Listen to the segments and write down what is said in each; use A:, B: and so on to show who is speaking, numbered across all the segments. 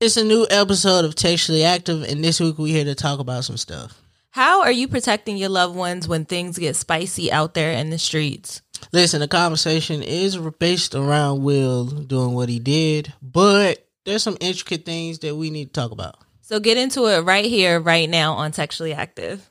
A: It's a new episode of Textually Active, and this week we're here to talk about some stuff.
B: How are you protecting your loved ones when things get spicy out there in the streets?
A: Listen, the conversation is based around Will doing what he did, but there's some intricate things that we need to talk about.
B: So get into it right here, right now on Textually Active.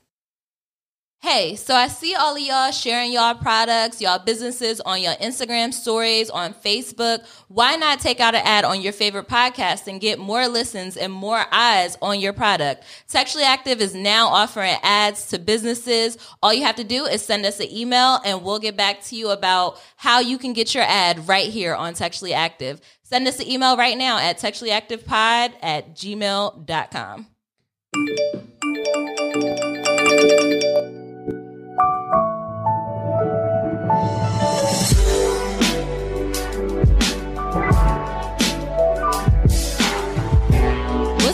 B: Hey, so I see all of y'all sharing y'all products, y'all businesses on your Instagram stories, on Facebook. Why not take out an ad on your favorite podcast and get more listens and more eyes on your product? Textually Active is now offering ads to businesses. All you have to do is send us an email and we'll get back to you about how you can get your ad right here on Textually Active. Send us an email right now at textuallyactivepod at gmail.com.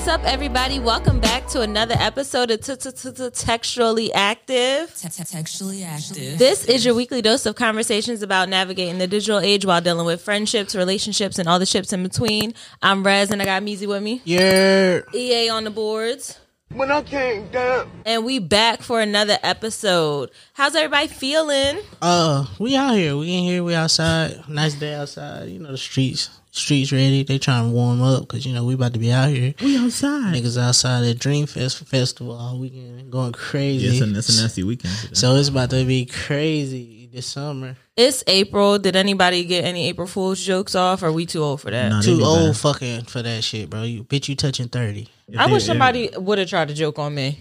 B: What's up, everybody? Welcome back to another episode of Textually Active.
C: Textually active.
B: This is your weekly dose of conversations about navigating the digital age while dealing with friendships, relationships, and all the ships in between. I'm Rez, and I got Meezy with me.
A: Yeah,
B: EA on the boards.
D: When I came down,
B: And we back for another episode. How's everybody feeling?
A: uh, we out here. We in here. We outside. Nice day outside. You know the streets. Streets ready. They trying to warm up because you know we about to be out here.
E: We outside.
A: Niggas outside at Dream Fest festival all weekend, going crazy.
E: Yes, and it's a nasty weekend. today.
A: So it's about to be crazy this summer.
B: It's April. Did anybody get any April Fool's jokes off? Or are we too old for that?
E: Nah,
A: Too old
E: bad.
A: fucking for that shit, bro. You bitch, you touching thirty.
E: If
B: I wish somebody would have tried to joke on me.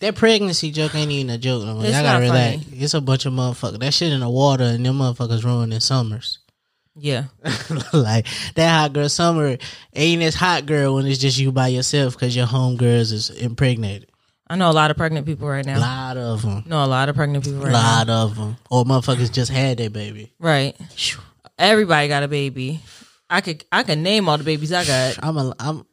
A: That pregnancy joke ain't even a joke no more.
B: It's
A: Y'all gotta
B: not
A: relax.
B: funny.
A: It's a bunch of motherfuckers. That shit in the water and them motherfuckers ruining summers.
B: Yeah.
A: like that hot girl summer ain't as hot girl when it's just you by yourself because your homegirls is impregnated.
B: I know a lot of pregnant people right now.
A: A lot of them.
B: No, a lot of pregnant people right now.
A: A lot of them. Or motherfuckers just had their baby.
B: Right. Everybody got a baby. I could I could name all the babies I got.
A: I'm a, I'm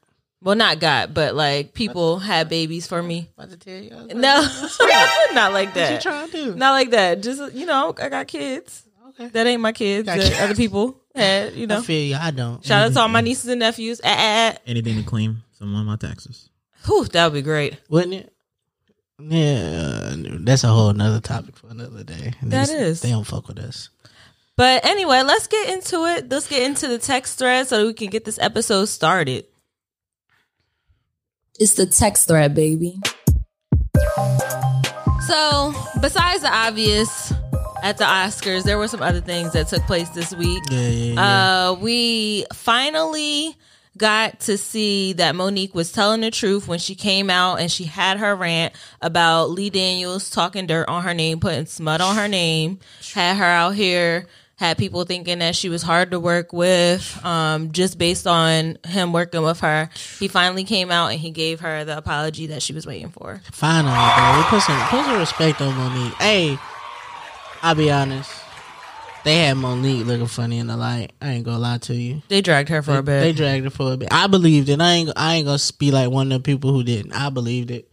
B: Well, not got, but like people had babies for me.
A: about to tell you. Like,
B: No, not like that.
A: What you trying to do?
B: Not like that. Just you know, I got kids.
A: Okay.
B: That ain't my kids.
A: Got
B: That other people had. You
A: I
B: know.
A: feel you. I don't.
B: Shout out to all my nieces and nephews. Ah, ah, ah.
E: anything to claim some of my taxes.
B: Whew, that would be great.
A: Wouldn't it? Yeah, that's a whole nother topic for another day.
B: That
A: They-
B: is.
A: They don't fuck with us.
B: But anyway, let's get into it. Let's get into the text thread so that we can get this episode started.
C: It's the text thread, baby.
B: So, besides the obvious at the Oscars, there were some other things that took place this week.
A: Yeah, yeah, yeah.
B: Uh, we finally got to see that Mo'Nique was telling the truth when she came out and she had her rant about Lee Daniels talking dirt on her name, putting smut on her name, had her out here, had people thinking that she was hard to work with, um, just based on him working with her. He finally came out and he gave her the apology that she was waiting for.
A: Finally, bro. We put some put some respect on Mo'Nique. Hey, I'll be honest. They had Mo'Nique looking funny in the light. I ain't gonna lie to you.
B: They dragged her for a bit.
A: They dragged her for a bit. I believed it. I ain't I ain't gonna be like one of the people who didn't. I believed it.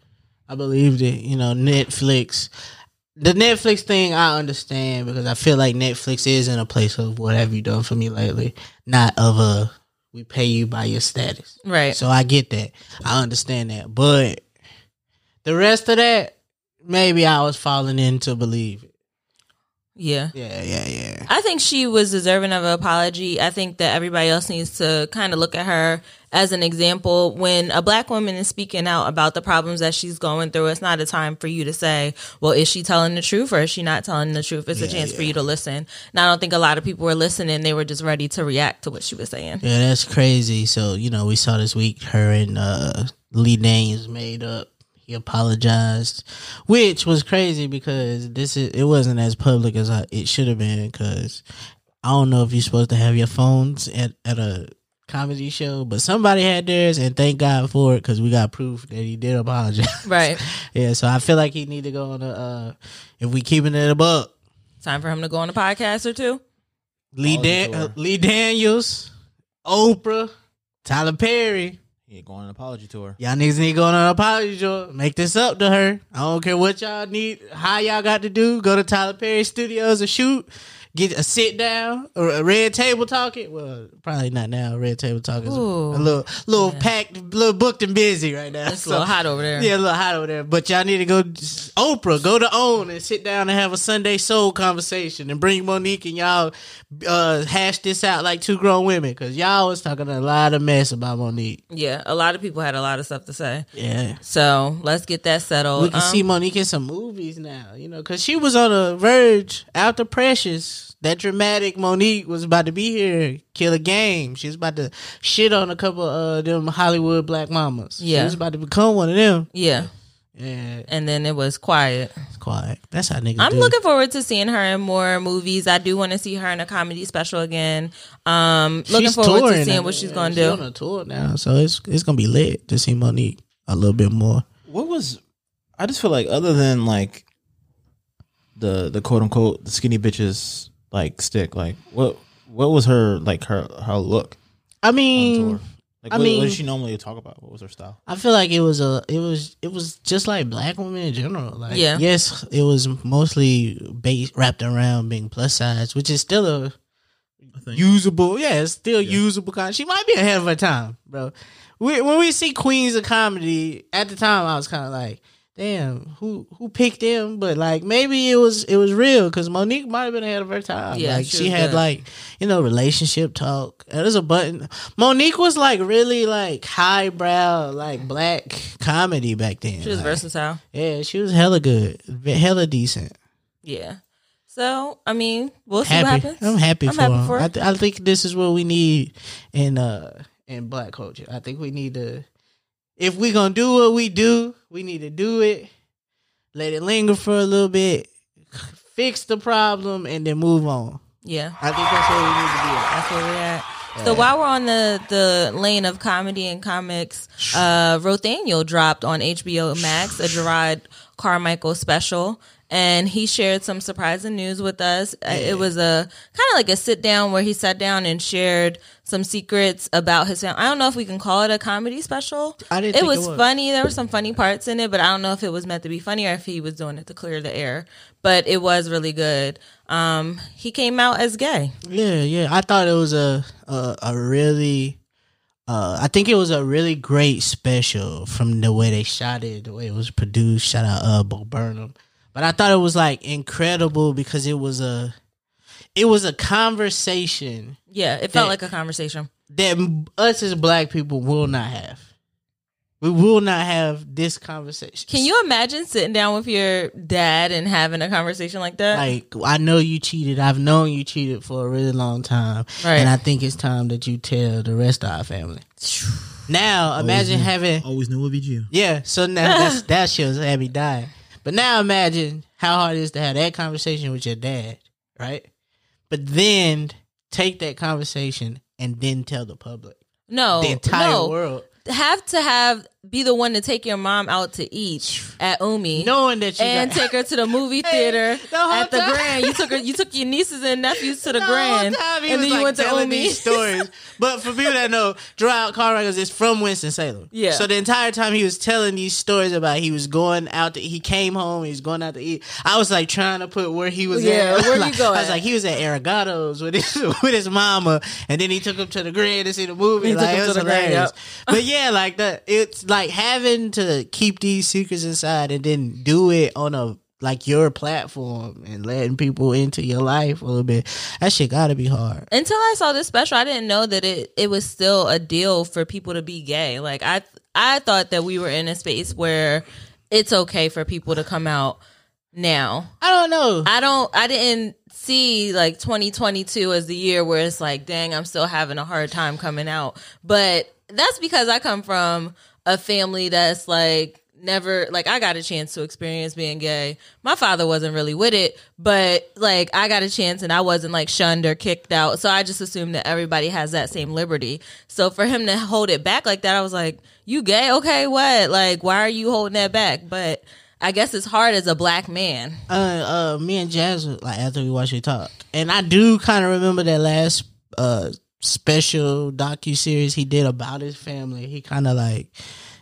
A: I believed it. You know, Netflix. The Netflix thing I understand because I feel like Netflix is in a place of what have you done for me lately, not of a we pay you by your status.
B: right.
A: So I get that. I understand that. But the rest of that, maybe I was falling in to believe it.
B: Yeah.
A: Yeah, yeah, yeah.
B: I think she was deserving of an apology. I think that everybody else needs to kind of look at her as an example. When a black woman is speaking out about the problems that she's going through, it's not a time for you to say, well, is she telling the truth or is she not telling the truth? It's a chance for you to listen. And I don't think a lot of people were listening. They were just ready to react to what she was saying.
A: Yeah, that's crazy. So, you know, we saw this week her and uh Lee Daniels made up. He apologized, which was crazy because this is it wasn't as public as I, it should have been. Because I don't know if you're supposed to have your phones at at a comedy show, but somebody had theirs, and thank God for it because we got proof that he did apologize.
B: Right.
A: yeah, so I feel like he need to go on a. Uh, if we keeping it a buck,
B: Time for him to go on a podcast or two.
A: Lee Dan- uh. Lee Daniels, Oprah, Tyler Perry.
E: Yeah, go on an apology tour.
A: Y'all niggas need to go on an apology tour. Make this up to her. I don't care what y'all need, how y'all got to do. Go to Tyler Perry Studios and shoot. Get a sit down or a red table talking. Well, probably not now. Red table talk is a, little, little packed, a little booked and busy right now.
B: It's a little hot over there.
A: Yeah, a little hot over there. But y'all need to go Oprah, go to OWN and sit down and have a Sunday soul conversation and bring Mo'Nique and y'all uh, hash this out like two grown women because y'all was talking a lot of mess about Mo'Nique.
B: Yeah, a lot of people had a lot of stuff to say.
A: Yeah.
B: So let's get that settled.
A: We can
B: Um,
A: see Mo'Nique in some movies now, you know, because she was on the verge after Precious. That dramatic Mo'Nique was about to be here, kill a game. She was about to shit on a couple of them Hollywood black mamas.
B: Yeah.
A: She was about to become one of them.
B: yeah,
A: Yeah,
B: and then it was quiet.
A: it's quiet. That's how niggas
B: I'm
A: do.
B: looking forward to seeing her in more movies. I do want to see her in a comedy special again. Um, looking
A: She's
B: forward to seeing
A: now.
B: what she's gonna
A: she's
B: do.
A: on a tour now, so it's it's gonna be lit to see Mo'Nique a little bit more.
E: What was? I just feel like other than like the the quote unquote the skinny bitches like stick like what what was her like her her look
A: I mean.
E: Like
A: I
E: what,
A: mean-
E: what did she normally talk about? What was her style?
A: I feel like it was a it was it was just like black women in general. Like
B: Yeah.
A: yes, it was mostly based wrapped around being plus size, which is still a usable. Yeah, it's still usable. Kind. She might be ahead of her time, bro. We, when we see queens of comedy, at the time I was kind of like, damn, who who picked them? But like maybe it was it was real because Mo'Nique might have been ahead of her time.
B: Yeah,
A: like
B: she
A: had like you know relationship talk. And There's a button. Mo'Nique was like really like highbrow like black comedy back then.
B: She was
A: Like,
B: versatile.
A: Yeah, she was hella good, hella decent.
B: Yeah. So I mean, we'll see
A: happy.
B: what happens.
A: I'm happy
B: I'm
A: for
B: happy
A: him.
B: for.
A: I, th- I think this is what we need in uh in black culture. I think we need to if we gonna do what we do, we need to do it, let it linger for a little bit, fix the problem, and then move on.
B: Yeah.
A: I think that's where we need to be. At.
B: That's where we're at. So while we're on the the lane of comedy and comics, uh Rothaniel dropped on HBO Max a Jerrod Carmichael special. And he shared some surprising news with us. Uh, It was a kind of like a sit down where he sat down and shared some secrets about his family. I don't know if we can call it a comedy special.
A: I didn't
B: It
A: think it
B: was
A: was.
B: funny. There were some funny parts in it, but I don't know if it was meant to be funny or if he was doing it to clear the air. But it was really good. Um, he came out as gay.
A: Yeah, yeah. I thought it was a a, a really. Uh, I think it was a really great special from the way they shot it, the way it was produced. Shout out uh, Bo Burnham, but I thought it was like incredible because it was a, it was a conversation
B: Yeah, it felt
A: That-
B: like a conversation.
A: that us as Black people will not have. We will not have this conversation.
B: Can you imagine sitting down with your dad and having a conversation like that?
A: Like I know you cheated. I've known you cheated for a really long time,
B: Right.
A: and I think it's time that you tell the rest of our family. Now imagine
E: knew-
A: having
E: Always knew it would be you.
A: yeah. So now that's that shows Abby died. But now imagine how hard it is to have that conversation with your dad, right? But then take that conversation and then tell the public,
B: no,
A: the entire
B: no.
A: world,
B: Have to have be the one to take your mom out to eat at Umi.
A: knowing that you
B: and
A: got,
B: take her to the movie theater
A: the
B: at the
A: time-
B: Grand. You took her. You took your nieces and nephews to the,
A: The
B: Grand, and then you went to
A: telling
B: Umi.
A: these stories. But for people that know, Jerrod Carmichael is from Winston Salem.
B: Yeah.
A: So the entire time he was telling these stories about he was going out to he came home, he was going out to eat. I was like trying to put where he was
B: Yeah,
A: at.
B: where you
A: Like,
B: go
A: I was like, he was at Arigato's with his with his mama, and then he took him to the Grand to see the movie.
B: He
A: like it was
B: the Grand,
A: hilarious.
B: yep.
A: But yeah, like that it's like having to keep these secrets inside and then do it on a like your platform and letting people into your life a little bit. That shit gotta be hard.
B: Until I saw this special, I didn't know that it it was still a deal for people to be gay. Like I I thought that we were in a space where it's okay for people to come out now.
A: I don't know.
B: I don't I didn't see like 2022 as the year where it's like dang I'm still having a hard time coming out. But that's because I come from a family that's like never like I got a chance to experience being gay. My father wasn't really with it, but like I got a chance and I wasn't like shunned or kicked out. So I just assumed that everybody has that same liberty. So for him to hold it back like that, I was like, "You gay? Okay, what? Like why are you holding that back?" But I guess it's hard as a black man.
A: uh, uh, me and Jazz like after we watched it talk, and I do kind of remember that last uh special docu series he did about his family. He kind of like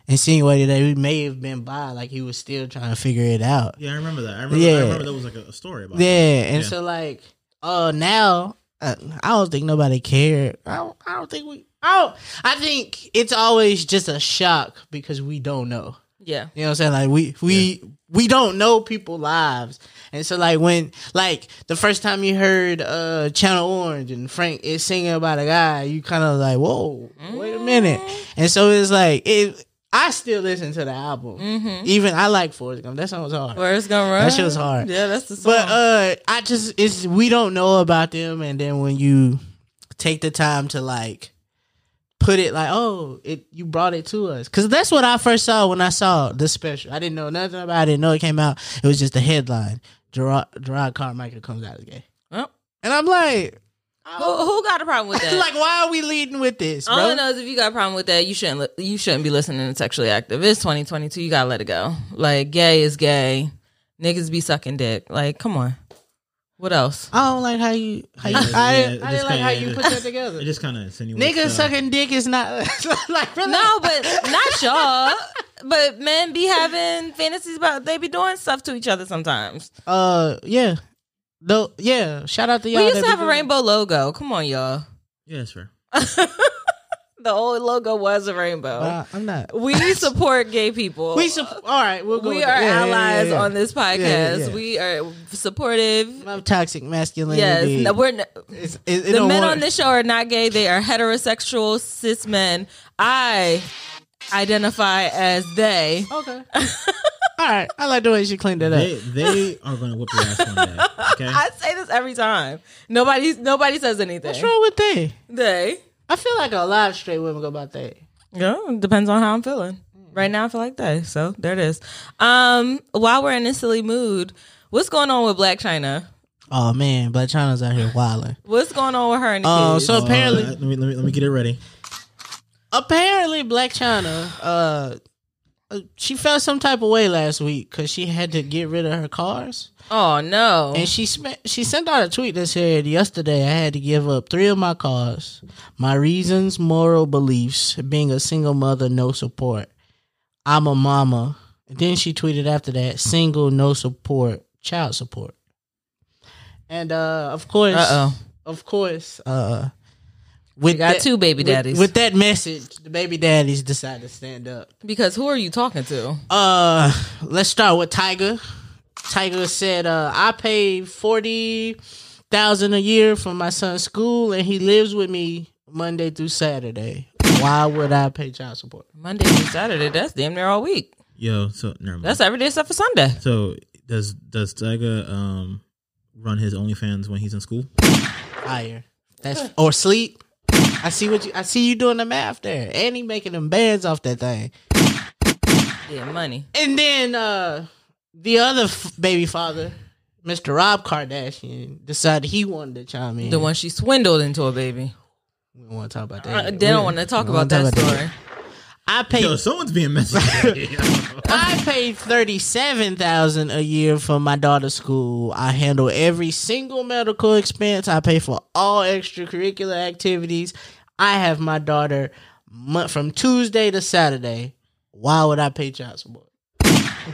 A: insinuated that he may have been by, like he was still trying to figure it out.
E: Yeah, I remember that. I remember,
A: Yeah.
E: I remember there was like a, a story about
A: Yeah,
E: that.
A: and
E: Yeah.
A: so like uh now uh, I don't think nobody cared. I don't, I don't think we. I don't. I think it's always just a shock because we don't know.
B: Yeah.
A: You know what I'm saying? Like we we we don't know people's lives. And so like when like the first time you heard uh Channel Orange and Frank is singing about a guy, you kind of like, whoa, wait a minute. And so it's like it I still listen to the album. Even I like Forrest Gump. That song was hard.
B: Where it's gonna run?
A: That shit was hard.
B: Yeah, that's the song.
A: But uh I just it's we don't know about them and then when you take the time to like put it like oh it you brought it to us because that's what i first saw when i saw the special i didn't know nothing about it I didn't know it came out it was just a headline jerrod, jerrod carmichael comes out as gay
B: Well,
A: and i'm like
B: who, who got a problem with that?
A: like why are we leading with this
B: All I
A: bro
B: know is if you got a problem with that, you shouldn't li- you shouldn't be listening to sexually active. It's 2022. You gotta let it go. Like gay is gay. Niggas be sucking dick. Like, come on. What else?
A: I don't like how you how you
E: Yeah,
A: I,
E: yeah,
A: I
E: it
A: didn't
E: just
A: like how
E: kinda-
A: you put that together
E: It just kind of insinuates.
A: niggas
E: uh,
A: sucking dick is not like really?
B: No, but not y'all. But men be having fantasies about they be doing stuff to each other sometimes.
A: uh yeah no yeah shout out to y'all
B: we used
A: that
B: to
A: be
B: have a
A: doing-
B: rainbow logo. Come on, y'all.
E: Yeah, that's fair.
B: The old logo was a rainbow.
A: Uh, i'm not
B: we support gay people.
A: we sup- all right we'll go
B: we
A: with
B: are.
A: Yeah, yeah,
B: allies
A: yeah, yeah.
B: on this podcast.
A: Yeah, yeah.
B: We are supportive.
A: I'm toxic masculinity.
B: Yes, no, we're n-
A: It's- it, it
B: the men
A: work.
B: on this show are not gay. They are heterosexual cis men. I identify as they.
A: Okay. All right. I like the way she cleaned it up.
E: They they are going to whoop your ass one day. Okay.
B: I say this every time. Nobody nobody says anything.
A: What's wrong with they?
B: They.
A: I feel like a lot of straight women go about that.
B: Yeah, depends on how I'm feeling. Right now, I feel like that. So there it is. Um, while we're in this silly mood, what's going on with Blac Chyna?
A: Oh man, Blac Chyna's out here wilding.
B: What's going on with her and the
A: Oh,
B: kids?
A: so apparently,
E: Uh, let me let me let me get it ready.
A: apparently, Blac Chyna, uh, she felt some type of way last week because she had to get rid of her cars,
B: oh no.
A: and she sm- she sent out a tweet that said, "Yesterday, I had to give up three of my cars. My reasons, moral beliefs, being a single mother, no support. I'm a mama." And then she tweeted after that, "Single, no support, child support." And uh, of course,
B: Uh oh.
A: of course, uh, with
B: got
A: that-
B: two baby daddies.
A: With, that message, the baby daddies decided to stand up.
B: Because who are you talking to?
A: Uh, let's start with Tyga. Tyga said, uh, "I pay forty thousand a year for my son's school, and he lives with me Monday through Saturday. Why would I pay child support?"
B: Monday through Saturday. That's damn near all week.
E: Yo, so never mind.
B: That's every day except for Sunday.
E: so does does Tyga um run his OnlyFans when he's in school?
A: Fire. That's or sleep. I see what you. I see you doing the math there, and he making them bands off that thing.
B: Yeah, money.
A: And then uh the other f- baby father, Mr. Rob Kardashian, decided he wanted to chime in.
B: The one she swindled into a baby.
A: we don't want to talk about
B: Uh,
A: that.
B: they don't want to talk about that story.
A: I paid.
E: Yo, someone's being messy. today.
A: I paid thirty seven thousand a year for my daughter's school. I handle every single medical expense. I pay for all extracurricular activities. I have my daughter mo- from Tuesday to Saturday. Why would I pay child support?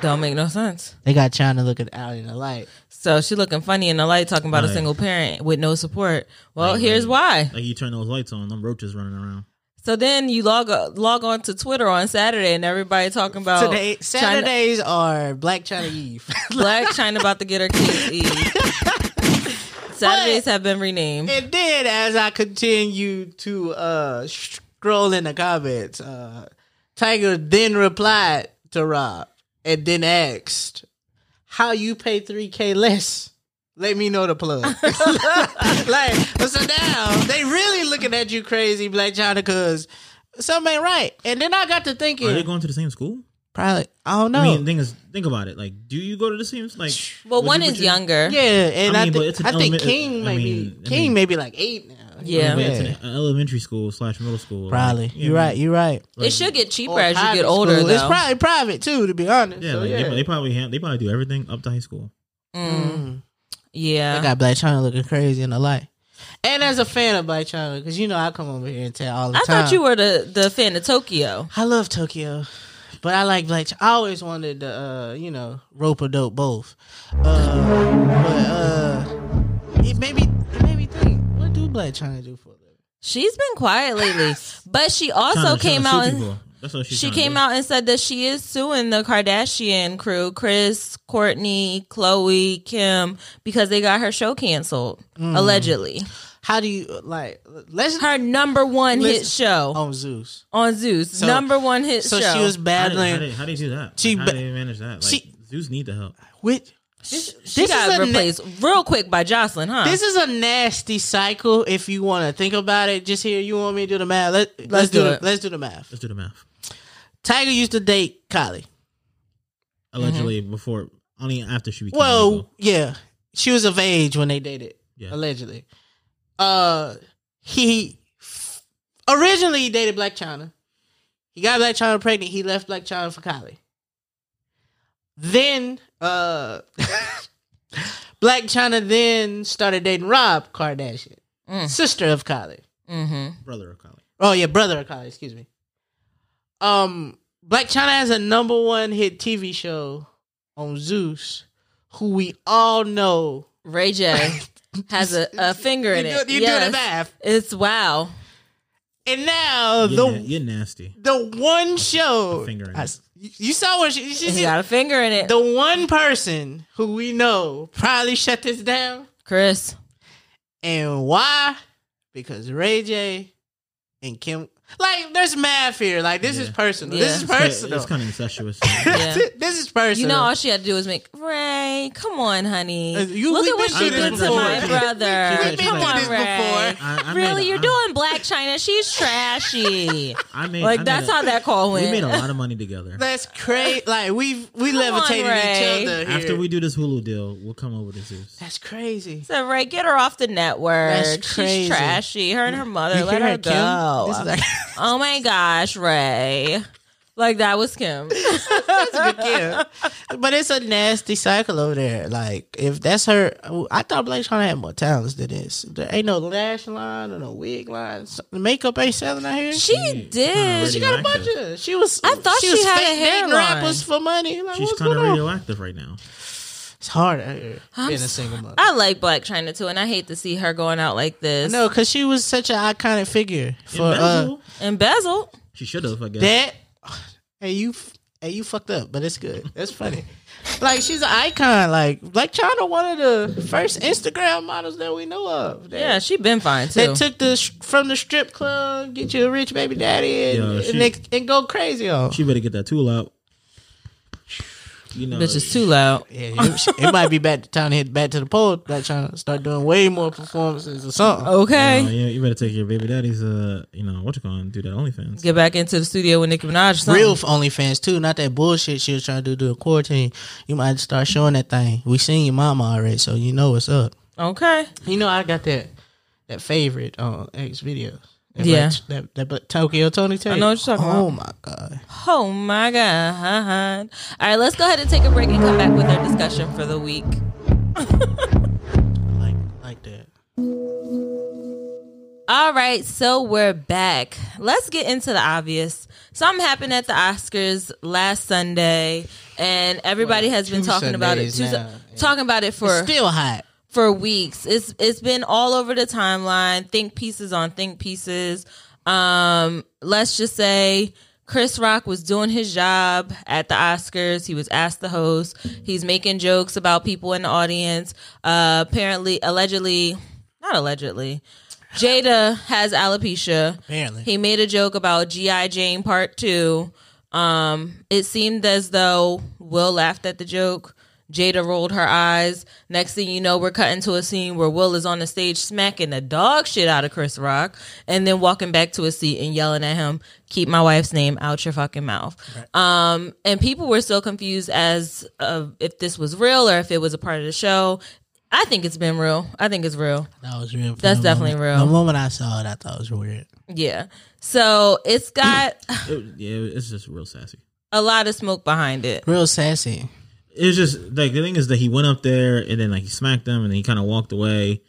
B: Don't make no sense.
A: They got Chyna looking out in the light.
B: So she looking funny in the light talking about a single parent with no support. Well,
E: Right,
B: here's
E: right.
B: why.
E: like you turn those lights on, them roaches running around.
B: So then you log log on to Twitter on Saturday and everybody talking about
A: Today,
B: Chyna-
A: Saturdays are Blac Chyna Eve.
B: Blac Chyna about to get her kids Eve. Saturdays have been renamed.
A: And then as I continue to uh scroll in the comments, uh Tyga then replied to Rob and then asked, How you pay 3K less? Let me know the plug. like, but so now they really looking at you crazy, Blac Chyna, because something ain't right. And then I got to thinking,
E: Are they going to the same school?
A: probably, I don't know.
E: I mean, thing is, think about it. Like, do you go to the same? Like,
B: Well, one
E: you-
B: is
E: would you-
B: younger.
A: yeah, and
E: I
A: I,
E: mean, but
A: think
E: it's an
A: I think
E: element-
A: King
E: I
A: might
E: mean-
A: be
E: I
A: King
E: mean-
A: may be like eight now.
B: Yeah.
E: But it's an elementary school slash middle school.
A: Probably.
E: Like,
A: You're right. You're right.
B: It should get cheaper as you get older,
A: school. It's probably private too, to be honest.
E: Yeah,
A: So,
E: like,
A: yeah.
E: They, they probably have, they probably do everything up to high school.
B: Mm, yeah.
A: They got Blac Chyna looking crazy in the light. And as a fan of Blac Chyna, because you know I come over here and tell all the
B: I
A: time.
B: thought you were the, the fan of Tokyo.
A: I love Tokyo, but I like Blac. Chyna. I always wanted to, uh, you know, rope a dope both. Uh, but uh, it do Blac Chyna do for a living?
B: She's been quiet lately, but she also
E: Trying to-
B: came
E: trying to
B: out and
E: people. That's what she's
B: she came out and said that she is suing the Kardashian crew, Kris, Kourtney, Khloé, Kim, because they got her show canceled
A: Mm.
B: allegedly.
A: How do you like? Let's
B: Her number one hit show
A: on Zeus.
B: on Zeus,
A: So-
B: number one hit
A: So
B: show.
A: she was
E: How did,
A: battling.
E: how, did, how did you do that?
A: She
E: how
A: ba-
E: did you manage that? Like,
A: she-
E: Zeus need the help.
A: with
B: she
A: this
B: got
A: is a na-
B: replaced real quick by Joseline, huh?
A: This is a nasty cycle. If you want to think about it, just here. You want me to do the math? Let, let's,
B: do
A: do,
B: it.
A: the, let's do the math.
E: Let's do the math.
A: Tyga used to date Kylie.
E: Allegedly, before only after she became
A: Well,
E: legal.
A: yeah, she was of age when they dated.
E: Yeah.
A: Allegedly, uh, he originally he dated Blac Chyna. He got Blac Chyna pregnant. He left Blac Chyna for Kylie. Then, uh, Blac Chyna then started dating Rob Kardashian,
B: Mm.
A: sister of Kylie.
B: mm-hmm.
E: brother of Kylie.
A: Oh yeah, brother of Kylie. Excuse me. Um, Blac Chyna has a number one hit TV show on Zeus, who we all know.
B: Ray J has a, a finger in
A: You
B: it.
A: do- you do
B: Yes.
A: the math.
B: It's wow.
A: And now
E: You're,
A: the
E: na- you're nasty.
A: the one show
E: Finger in
A: I
E: it.
A: you you saw what she, she
B: He
A: said.
B: got a finger in it.
A: The one person who we know probably shut this down,
B: Kris.
A: and why? Because Ray J and Kim. Like, there's math here. Like, this is
E: Yeah.
A: personal.
B: Yeah.
A: This is
E: It's
A: personal.
E: It's kind of incestuous.
B: Yeah.
A: this is personal.
B: You know, all she had to do was make Ray. Come on, honey.
A: Uh, you-
B: Look
A: we've
B: at what
A: been
B: she
A: through
B: did
A: this
B: to
A: before.
B: my brother.
E: We've been
B: Come
E: through
B: on,
A: this
B: Ray.
A: before.
E: I- I
B: really,
E: made-
B: you're
E: I-
B: doing Blac Chyna. She's trashy.
E: I made
B: like
E: I
B: that's
E: a-
B: how that call went.
E: We made a lot of money together.
A: That's crazy. Like we've we
B: Come on,
A: levitated
B: Ray.
A: each other here.
E: After we do this Hulu deal, we'll come over to Zeus.
A: That's crazy.
B: So Ray, get her off the network.
A: That's crazy.
B: She's trashy. Her and her mother.
A: You
B: let
A: hear
B: her
A: her, Kim?
B: go.
A: This is like-
B: oh my gosh, Ray. Like that was Kim.
A: yeah. But it's a nasty cycle over there. Like if that's her, I thought Blake China had more talents than this. There ain't no lash line or no wig line. The makeup ain't selling out here.
B: She
E: kinda
B: did.
A: She got a bunch of. She was.
B: I thought she
A: was
B: had a
A: fake dating rappers for money. Like
E: She's kind of
A: going on?
E: radioactive right now.
A: It's hard out here
B: I'm
A: being a
B: s-
A: single mother.
B: I like Blac Chyna too, and I hate to see her going out like this.
A: No, because she was such an iconic figure for uh,
E: Embezzle?
B: Embezzled.
E: she should have, I guess.
A: that. Hey, you, hey, you fucked up, but it's good. That's funny. like she's an icon. Like Blac Chyna, one of the first Instagram models that we know of. That,
B: Yeah, she been fine too.
A: that took the from the strip club, get you a rich baby daddy, and,
E: Yo,
A: and, they- and go crazy on.
E: She better get that tool out. You know,
B: Bitch is too loud.
A: Yeah, it, it might be back to time to hit back to the pole. Blac Chyna start doing way more performances or something.
B: Okay.
E: Uh, you, you better take your baby daddy's, uh, you know, what you call it, do that OnlyFans.
B: Get back into the studio with Nicki Minaj. Or something.
A: Real OnlyFans too, not that bullshit she was trying to do during quarantine. You might start showing that thing. We seen your mama already, so you know what's up.
B: Okay.
A: You know I got that that favorite on X videos. That
B: Yeah.
A: that that black Tokyo Toni tape.
B: I know what you're talking
A: oh
B: about.
A: my god.
B: Oh my god. All right, let's go ahead and take a break and come back with our discussion for the week.
A: Like like that.
B: All right, so we're back. Let's get into the obvious. Something happened at the Oscars last Sunday, and everybody has been talking about it. Two-. Talking about it for
A: Still hot.
B: For weeks. It's it's been all over the timeline. Think pieces on think pieces. Um, let's just say Chris Rock was doing his job at the Oscars. He was asked to host. He's making jokes about people in the audience. Uh, apparently, allegedly, not allegedly. Jada has alopecia.
A: Apparently.
B: He made a joke about G.I. Jane Part 2. Um, it seemed as though Will laughed at the joke. Jada rolled her eyes. Next thing you know, we're cutting to a scene where Will is on the stage smacking the dog shit out of Chris Rock and then walking back to his seat and yelling at him, keep my wife's name out your fucking mouth. Um, and people were still confused as of if this was real or if it was a part of the show. I think it's been real. I think it's real.
A: That was real.
B: That's definitely
A: moment-
B: real.
A: The moment I saw it, I thought it was weird.
B: Yeah. So it's got
E: It, yeah, it's just real sassy.
B: a lot of smoke behind it.
A: Real sassy.
E: It was just like the thing is that he went up there and then like he smacked them and then he kind of walked away,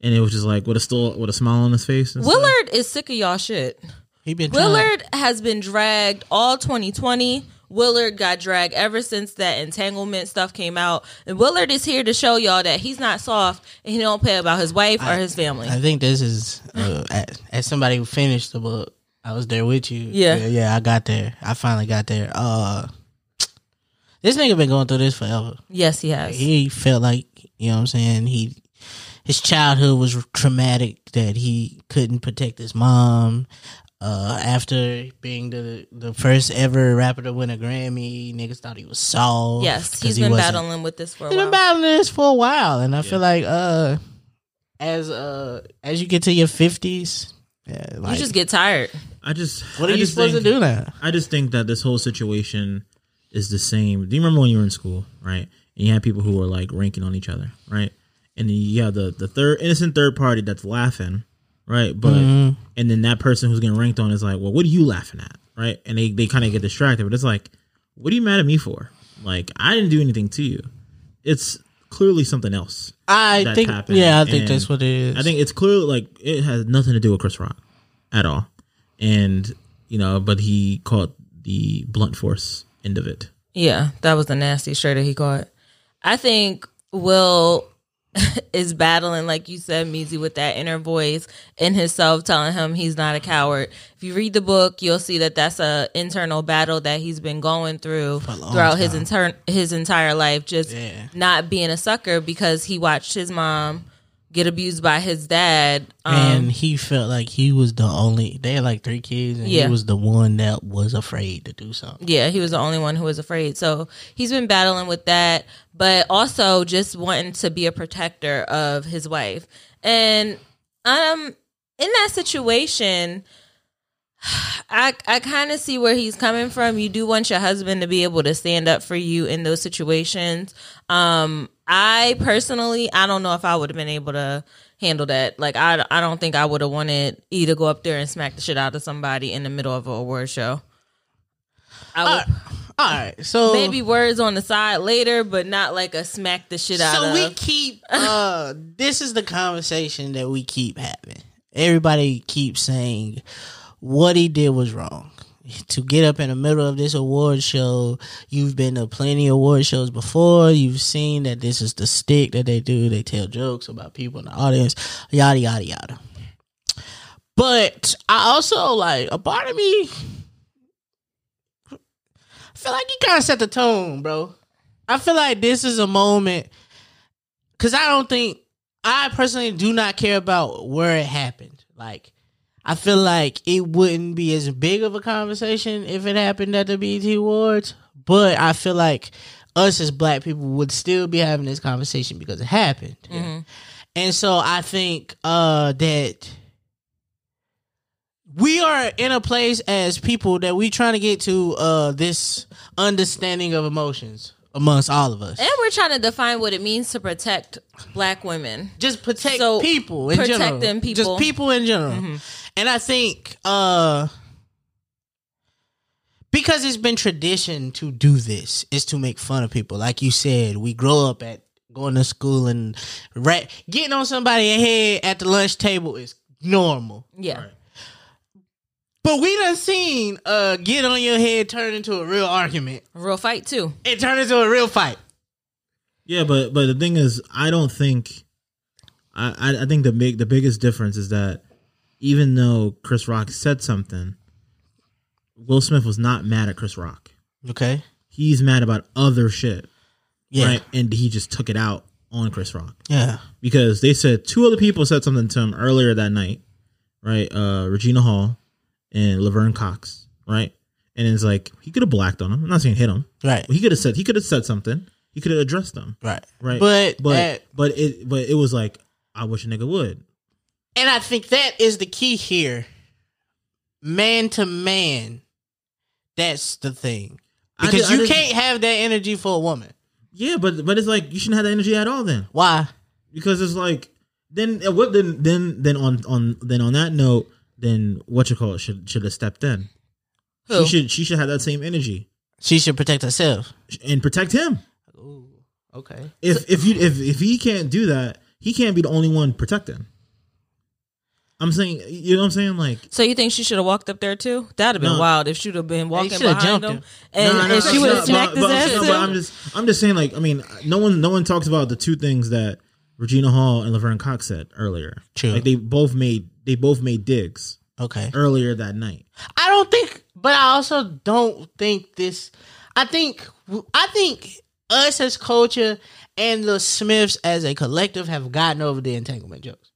E: and it was just like with a still with a smile on his face. And stuff.
B: Willard is sick of y'all shit.
A: He been trying-
B: Willard has been dragged all 2020, Willard got dragged ever since that entanglement stuff came out. And Willard is here to show y'all that he's not soft and he don't play about his wife or his family.
A: I think this is uh, as, as somebody who finished the book. I was there with you.
B: Yeah.
A: yeah, yeah, I got there. I finally got there. Uh, this nigga been going through this forever.
B: yes, he has.
A: He felt like you know what I'm saying. He his childhood was traumatic that he couldn't protect his mom. Uh, after being the the first ever rapper to win a Grammy, niggas thought he was soft.
B: Yes, he's been
A: wasn't-
B: battling with this for a
A: He's been
B: while.
A: battling this for a while, and I feel like uh, as uh as you get to your fifties, yeah, like
B: you just get tired.
E: I just
A: what are
E: I
A: you supposed
E: think-
A: to do now?
E: I just think that this whole situation is the same. Do you remember when you were in school, right? And you had people who were like ranking on each other, right? And then you have the the third innocent third party that's laughing, right? But
A: Mm-hmm.
E: and then that person who's getting ranked on is like, well, what are you laughing at, right? And they they kind of get distracted, but it's like, what are you mad at me for? Like I didn't do anything to you. It's clearly something else.
A: I think,
E: happening,
A: yeah, I think
E: and
A: that's what it is.
E: I think it's clearly like it has nothing to do with Chris Rock at all, and you know, but he caught the blunt force end of it.
B: Yeah, that was a nasty shirt that he caught. I think Will is battling, like you said, Meezy, with that inner voice in himself telling him he's not a coward. If you read the book, you'll see that that's a internal battle that he's been going through throughout his
A: time.
B: entire his entire life, just
A: Yeah.
B: not being a sucker because he watched his mom get abused by his dad. Um,
A: and he felt like he was the only. They had like three kids, and
B: Yeah.
A: he was the one that was afraid to do something.
B: Yeah, he was the only one who was afraid. So he's been battling with that, but also just wanting to be a protector of his wife. And um in that situation, I I kind of see where he's coming from. You do want your husband to be able to stand up for you in those situations. Um I personally, I don't know if I would have been able to handle that. Like I I don't think I would have wanted E to go up there and smack the shit out of somebody in the middle of a award show. I would
A: All right, so
B: maybe words on the side later, but not like a smack the shit out of.
A: so
B: of.
A: we keep. uh This is the conversation that we keep having. Everybody keeps saying what he did was wrong. To get up in the middle of this award show, you've been to plenty of award shows before. You've seen that this is the stick that they do. They tell jokes about people in the audience, yada yada yada. But I also like a part of me I feel like you kind of set the tone, bro. I feel like this is a moment because I don't think I personally do not care about where it happened. Like, I feel like it wouldn't be as big of a conversation if it happened at the BET Awards, but I feel like us as black people would still be having this conversation because it happened. And so I think uh that we are in a place as people that we trying to get to uh this understanding of emotions amongst all of us.
B: and we're trying to define what it means to protect black women.
A: just protect
B: So,
A: people in
B: protecting
A: general.
B: people.
A: Just people in general. And I think uh because it's been tradition to do this is to make fun of people. Like you said, we grow up at going to school and right getting on somebody's head at the lunch table is normal.
B: Yeah.
A: But we done seen uh get on your head turn into a real argument.
B: A real fight too.
A: It turned into a real fight.
E: Yeah, but but the thing is, I don't think. I I, I think the big the biggest difference is that even though Chris Rock said something, Will Smith was not mad at Chris Rock.
A: Okay.
E: He's mad about other shit,
A: Yeah.
E: right? And he just took it out on Chris Rock
A: Yeah.
E: because they said two other people said something to him earlier that night, right? Uh, Regina Hall and Laverne Cox, right? And it's like he could have blacked on him. I'm not saying hit him.
A: Right.
E: He could have said he could have said something. He could have addressed them.
A: Right.
E: Right.
A: But
E: but
A: at-
E: but it but it was like I wish a nigga would.
A: And I think that is the key here. Man to man. That's the thing. Because
E: did-
A: you can't have that energy for a woman.
E: Yeah, but but it's like you shouldn't have that energy at all then.
A: Why?
E: Because it's like then what then then then on on then on that note, then what you call it should should have stepped in.
B: Who?
E: She should she should have that same energy
A: She should protect herself.
E: and protect him.
A: Ooh, okay.
E: If if you if if he can't do that, he can't be the only one protecting. I'm saying, you know what I'm saying? Like,
B: So you think she should have walked up there too? That'd have been
E: No.
B: wild if she'd have been walking
A: shoulda
B: behind
A: jumped
B: him,
A: him.
B: and,
E: No, no,
B: and she
E: no,
B: would
E: no,
B: have smacked
E: but,
B: his
E: but,
B: ass
E: no, but I'm just, I'm just saying, like, I mean, no one, no one talks about the two things that Regina Hall and Laverne Cox said earlier.
A: True.
E: Like they both made, they both made digs
A: Okay.
E: earlier that night.
A: I don't think, but I also don't think this. I think, I think us as culture and the Smiths as a collective have gotten over the entanglement jokes.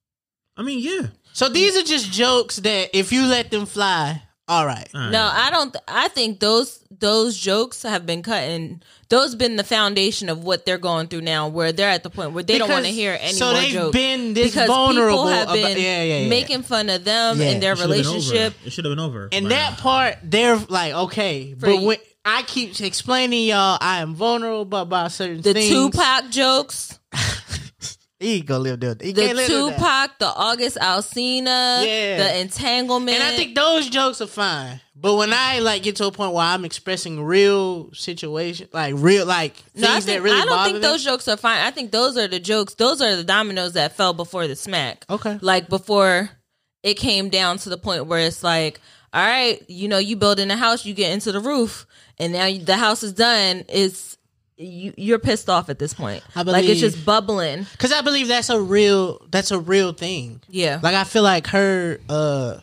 E: I mean, yeah.
A: So these are just jokes that if you let them fly, all right.
E: All right.
B: No, I don't. th- I think those those jokes have been cut, and those been the foundation of what they're going through now, where they're at the point where they don't want to hear any
A: so
B: more
A: they've
B: jokes.
A: been this
B: because
A: vulnerable
B: people have
A: about-
B: been
A: yeah, yeah, yeah.
B: making fun of them
A: Yeah.
B: and their
E: It should've been over.
B: relationship.
E: It should have been over.
A: And that part, they're like, okay,
B: For
A: but
B: you-
A: when I keep explaining y'all, I am vulnerable about certain
B: The
A: things.
B: The Tupac jokes,
A: he gonna live there. He
B: the
A: can't live with that.
B: Tupac, the August Alsina,
A: Yeah.
B: the entanglement.
A: And I think those jokes are fine. But when I like get to a point where I'm expressing real situation, like real like things
B: No, I, think,
A: that really
B: I don't think
A: them,
B: those jokes are fine. I think those are the jokes. Those are the dominoes that fell before the smack.
A: Okay.
B: Like before it came down to the point where it's like, all right, you know, you building a house, you get into the roof, and now the house is done. Is you, you're pissed off at this point?
A: I
B: like it's just bubbling.
A: Cause I believe that's a real that's a real thing.
B: Yeah.
A: Like I feel like her uh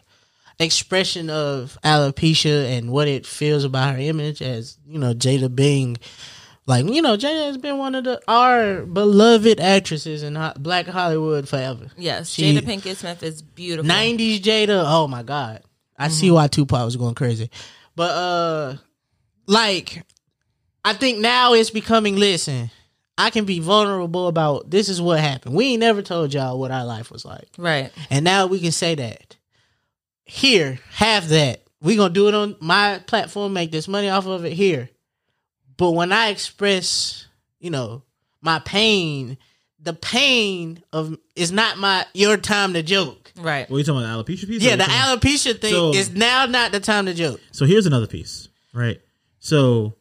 A: expression of alopecia and what it feels about her image as, you know, Jada being like, you know, Jada has been one of the our beloved actresses in ho- Black Hollywood forever.
B: Yes,
A: She-
B: Jada Pinkett Smith is beautiful.
A: 90s Jada, oh my god. I see why Tupac was going crazy. But uh like I think now it's becoming listen, I can be vulnerable about this is what happened. We ain't never told y'all what our life was like.
B: Right.
A: And now we can say that. Here, have that. we gonna do it on my platform, make this money off of it here. But when I express, you know, my pain, the pain of is not my your time to joke.
B: Right.
E: What are you talking about? The alopecia piece?
A: Yeah, the
E: you talking-
A: alopecia thing
E: So-
A: is now not the time to joke.
E: So here's another piece, right? So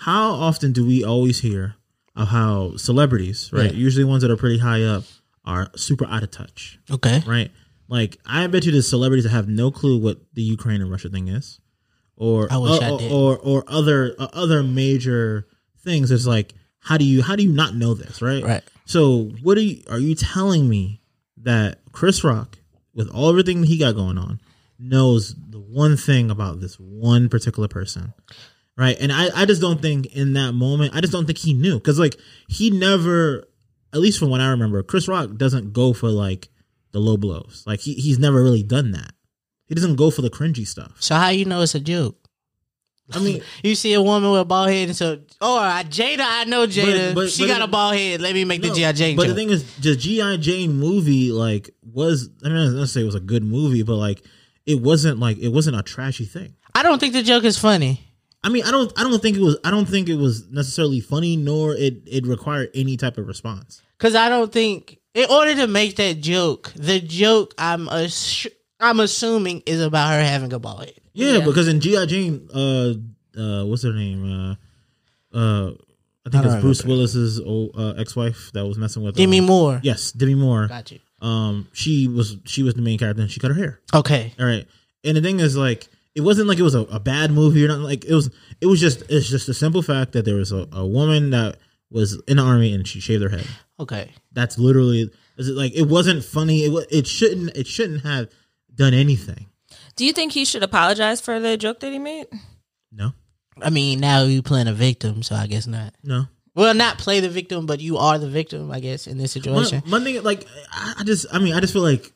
E: how often do we always hear of how celebrities, right?
A: Yeah.
E: Usually ones that are pretty high up are super out of touch,
A: Okay.
E: right? Like I bet you there's celebrities that have no clue what the Ukraine and Russia thing is, or
A: wish
E: or, or or other uh, other major things. It's like how do you how do you not know this, right?
A: Right.
E: So what are you are you telling me that Chris Rock, with all everything he got going on, knows the one thing about this one particular person? Right. And I, I just don't think in that moment, I just don't think he knew. Cause like he never, at least from what I remember, Chris Rock doesn't go for like the low blows. Like he, he's never really done that. He doesn't go for the cringy stuff.
A: So how you know it's a joke?
E: I mean,
A: You see a woman with a bald head, and so oh, I- Jada, I know Jada.
E: but-
A: she
E: but
A: got
E: it-
A: a bald head. Let me make the
E: No,
A: GI Jane
E: But
A: joke.
E: the thing is, the GI Jane movie like was I mean, I don't say it was a good movie, but like it wasn't like it wasn't a trashy thing.
A: I don't think the joke is funny.
E: I mean, I don't I don't think it was I don't think it was necessarily funny, nor it it required any type of response.
A: Cause I don't think in order to make that joke, the joke I'm assu- I'm assuming is about her having a bald head.
E: Yeah,
B: Yeah.
E: because in GI Jane, uh, uh, what's her name? Uh, uh, I think
A: I
E: it's Bruce. Willis's old uh, ex-wife that was messing with.
A: Demi
E: um,
A: Moore.
E: Yes, Demi Moore.
A: Got you.
E: Um, she was she was the main character, and she cut her hair.
A: Okay.
E: All right, and the thing is, like, it wasn't like it was a, a bad movie or not Like it was, it was just it's just a simple fact that there was a, a woman that was in the army and she shaved her head.
A: Okay.
E: That's literally is it like it wasn't funny. It wa- it shouldn't it shouldn't have done anything.
B: Do you think he should apologize for the joke that he made?
E: No,
A: I mean, now you playing a victim, so I guess not.
E: no.
A: Well, not play the victim, but you are the victim, I guess, in this situation.
E: One, one thing, like, I I just, I mean, I just feel like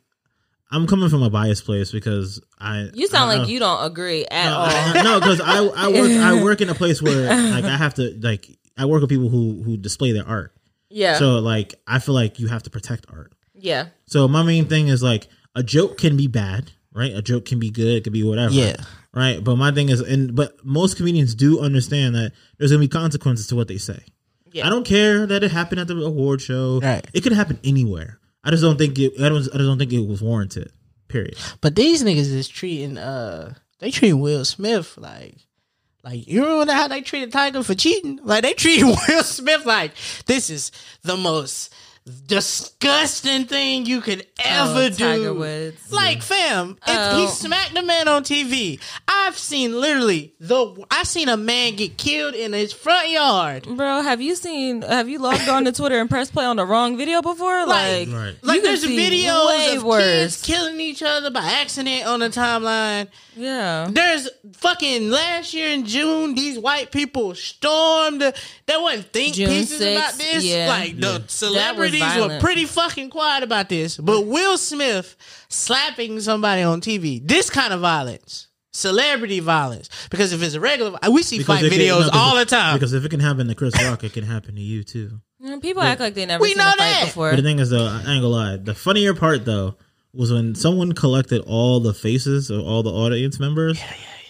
E: I'm coming from a biased place because I.
B: You sound
E: I-
B: like uh, you don't agree at
E: No,
B: all.
E: I- no, because I, I work, I work in a place where like I have to, like, I work with people who who display their art.
B: Yeah.
E: So like, I feel like you have to protect art.
B: yeah.
E: So my main thing is like, a joke can be bad, right? A joke can be good, it could be whatever.
A: Yeah.
E: Right. But my thing is, and but most comedians do understand that there's gonna be consequences to what they say.
B: Yeah.
E: I don't care that it happened at the award show.
A: Right.
E: It could happen anywhere. I just don't think it. I don't. I just don't think it was warranted. Period.
A: But these niggas is treating uh they treating Will Smith like like you remember how they treated Tiger for cheating? Like they treating Will Smith like this is the most disgusting thing you could ever
B: Oh,
A: do.
B: Tiger Woods.
A: Like, fam, if
B: Oh.
A: he smacked a man on TV. I've seen literally the I've seen a man get killed in his front yard.
B: Bro, have you seen? Have you logged on to Twitter and pressed play on the wrong video before?
A: Like,
B: Like,
E: Right.
A: like there's
B: see
A: videos
B: way
A: of
B: worse.
A: kids killing each other by accident on the timeline.
B: yeah.
A: There's fucking last year in June, these white people stormed. They wasn't think
B: June
A: pieces
B: 6th,
A: about this.
B: yeah.
A: Like the celebrities were pretty fucking quiet about this. But Will Smith slapping somebody on TV, this kind of violence, celebrity violence. Because if it's a regular, we see
E: Because
A: fight
E: it can-
A: videos
E: no,
A: all the time.
E: Because if it can happen to Chris Rock, it can happen to you too.
B: Mm, People act like they never
A: We
B: seen
A: know
B: a fight
A: that.
B: before.
E: But the thing is, though, I ain't gonna lie. The funnier part, though, was when someone collected all the faces of all the audience members,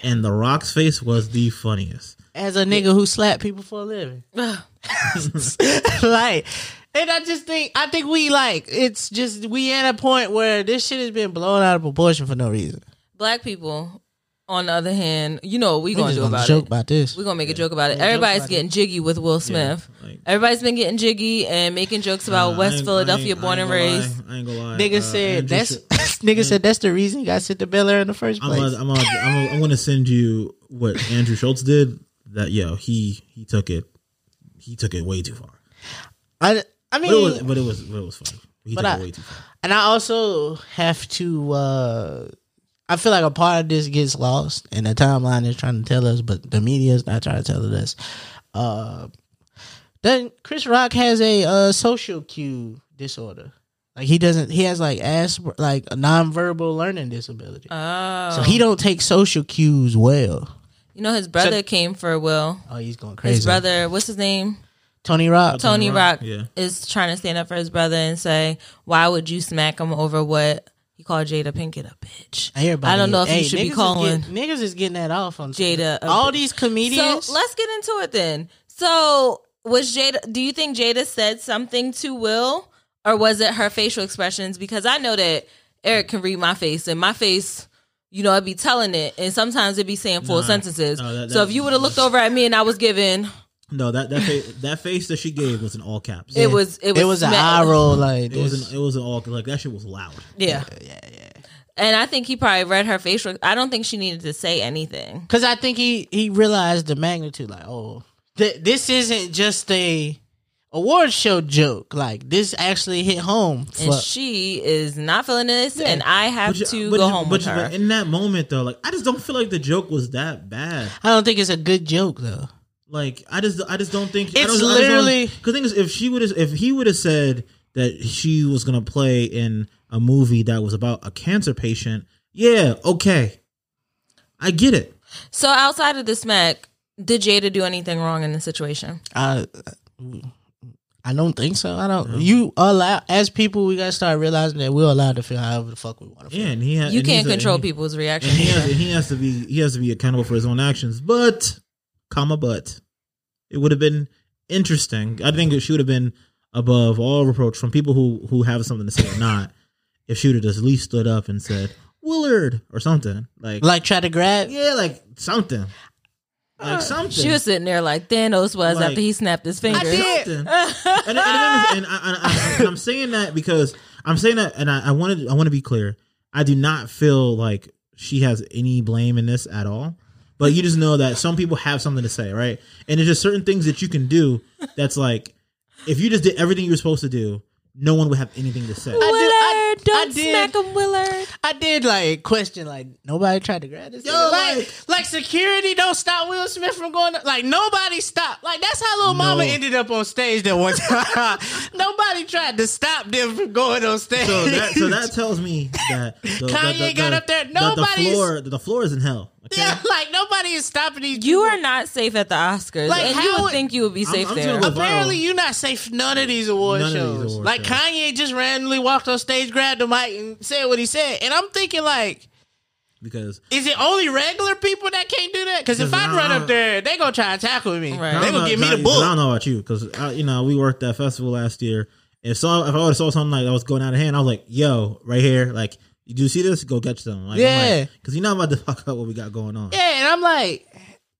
E: and The Rock's face was the funniest.
A: As a nigga who slapped people for a living. like and I just think I think we like it's just we at a point where this shit has been blown out of proportion for no reason.
B: Black people, on the other hand, you know what we
A: We
B: gonna do
A: gonna
B: about
A: joke
B: it.
A: about this.
B: We're gonna make a joke about it.
A: We'll
B: Everybody's
A: about
B: getting jiggy with Will Smith.
E: like-
B: Everybody's been getting jiggy and making jokes about
E: Uh,
B: West Philadelphia, born and raised.
E: I ain't gonna lie.
A: Nigga
E: Uh,
A: said
E: Andrew
A: that's
E: Sch-
A: nigga said that's the reason you got sent to Bel Air in the first
E: I'm
A: place.
E: gonna, I'm, gonna, I'm, I'm gonna send you what Andrew Schulz did. That yo, he he took it, he took it way too far.
A: I I mean
E: But it was, but it was, but it was funny. He
A: But
E: took
A: I-
E: it way too far.
A: and I also have to uh I feel like a part of this gets lost and the timeline is trying to tell us, but the media is not trying to tell us. Uh then Chris Rock has a uh social cue disorder. Like he doesn't he has like Asper like a nonverbal learning disability.
B: Oh,
A: so he don't take social cues well.
B: you know his brother came for Will.
A: Oh, he's going crazy.
B: His brother, what's his name?
A: Tony Rock.
B: Tony Rock,
E: Rock, yeah.
B: is trying to stand up for his brother and say, "Why would you smack him over what he called Jada Pinkett a bitch?"
A: I hear Everybody-
B: I don't know if
A: hey,
B: you should be
A: niggas is
B: calling
A: getting- niggas is getting that off on
B: Jada a
A: All
B: bitch.
A: these comedians.
B: So let's get into it then. So was Jada? Do you think Jada said something to Will, or was it her facial expressions? Because I know that Eric can read my face, and my face, you know, I'd be telling it, and sometimes it'd be saying full
E: Nah.
B: sentences.
E: No, that-
B: so
E: that-
B: if you would have looked over at me and I was giving,
E: No, that that face, that face that she gave was in all caps.
B: it was it was
A: it was an eye roll like
E: It was an, it was an all like that shit was loud.
B: Yeah.
A: yeah, yeah.
B: And I think he probably read her facial. I don't think she needed to say anything.
A: Because I think he he realized the magnitude. Like, oh, th- this isn't just a award show joke. Like, this actually hit home.
B: And she is not feeling this,
A: Yeah.
B: and I have
E: But you-
B: to
E: but
B: go
E: you-
B: home
E: but
B: with
E: you-
B: her.
E: but in that moment though, like I just don't feel like the joke was that bad.
A: I don't think it's a good joke though.
E: Like I just I just don't think I
A: It's
E: don't,
A: literally-
E: because thing is if she would have if he would have said that she was gonna play in a movie that was about a cancer patient, yeah, okay, I get it.
B: so outside of the smack, did Jada do anything wrong in the situation?
A: I I don't think so. I don't. You allow as people, we gotta start realizing that we're allowed to feel however the fuck we want to feel.
E: Yeah, and he ha-
B: You
E: and
B: can't
E: he's a-
B: control
E: and he-
B: people's
E: and he
B: reactions.
E: has, and he has to be he has to be accountable for his own actions. But, comma, but it would have been interesting. I think she would have been above all reproach from people who who have something to say or not. If she would have just at least stood up and said Willard or something like,
A: Like try to grab.
E: yeah, like something, like uh, something.
B: She was sitting there like Thanos was
E: Like-
B: after he snapped his fingers.
A: did.
E: something. and, and, and, and, I, and, I, and I'm saying that because I'm saying that, and I, I wanted I want to be clear. I do not feel like she has any blame in this at all. But you just know that some people have something to say, right? And there's just certain things that you can do that's like, if you just did everything you were supposed to do, no one would have anything to say.
A: I did- I-
B: Willard, don't
A: I did-
B: smack him, Willard.
A: I did like question like nobody tried to grab this.
E: Yo,
A: like,
E: like-
A: like security don't stop Will Smith from going. Like nobody stopped. Like that's how little mama ended up on stage that one time. nobody tried to stop them from going on stage.
E: So that so that tells me that the,
A: Kanye got up there,
E: The,
A: nobody's-
E: the floor the floor is in hell. Okay?
A: yeah, like nobody is stopping these.
B: You
A: people.
B: are not safe at the Oscars,
A: Like,
B: and
A: how
B: you would
A: would-
B: think you would be
E: I'm-
B: safe
E: I'm
B: there.
E: go-
A: Apparently,
E: viral.
A: you're not safe none of these award
E: None of these
A: shows.
E: award
A: like
E: shows.
A: Kanye just randomly walked on stage, grabbed the mic, and said what he said. And I'm thinking, like,
E: Because
A: is it only regular people that can't do that? Because if
E: Because
A: I run up there, they gonna try and tackle me.
B: Right.
A: They
E: I
A: gonna give me the
E: I-
A: book.
E: I don't know about you because you know we worked at festival last year. If saw if I would have saw something like that was going out of hand, I was like, "Yo, right here, like, you see this? Go catch them." Like,
A: Yeah.
E: because you're not about to fuck up what we got going on.
A: Yeah, and I'm like,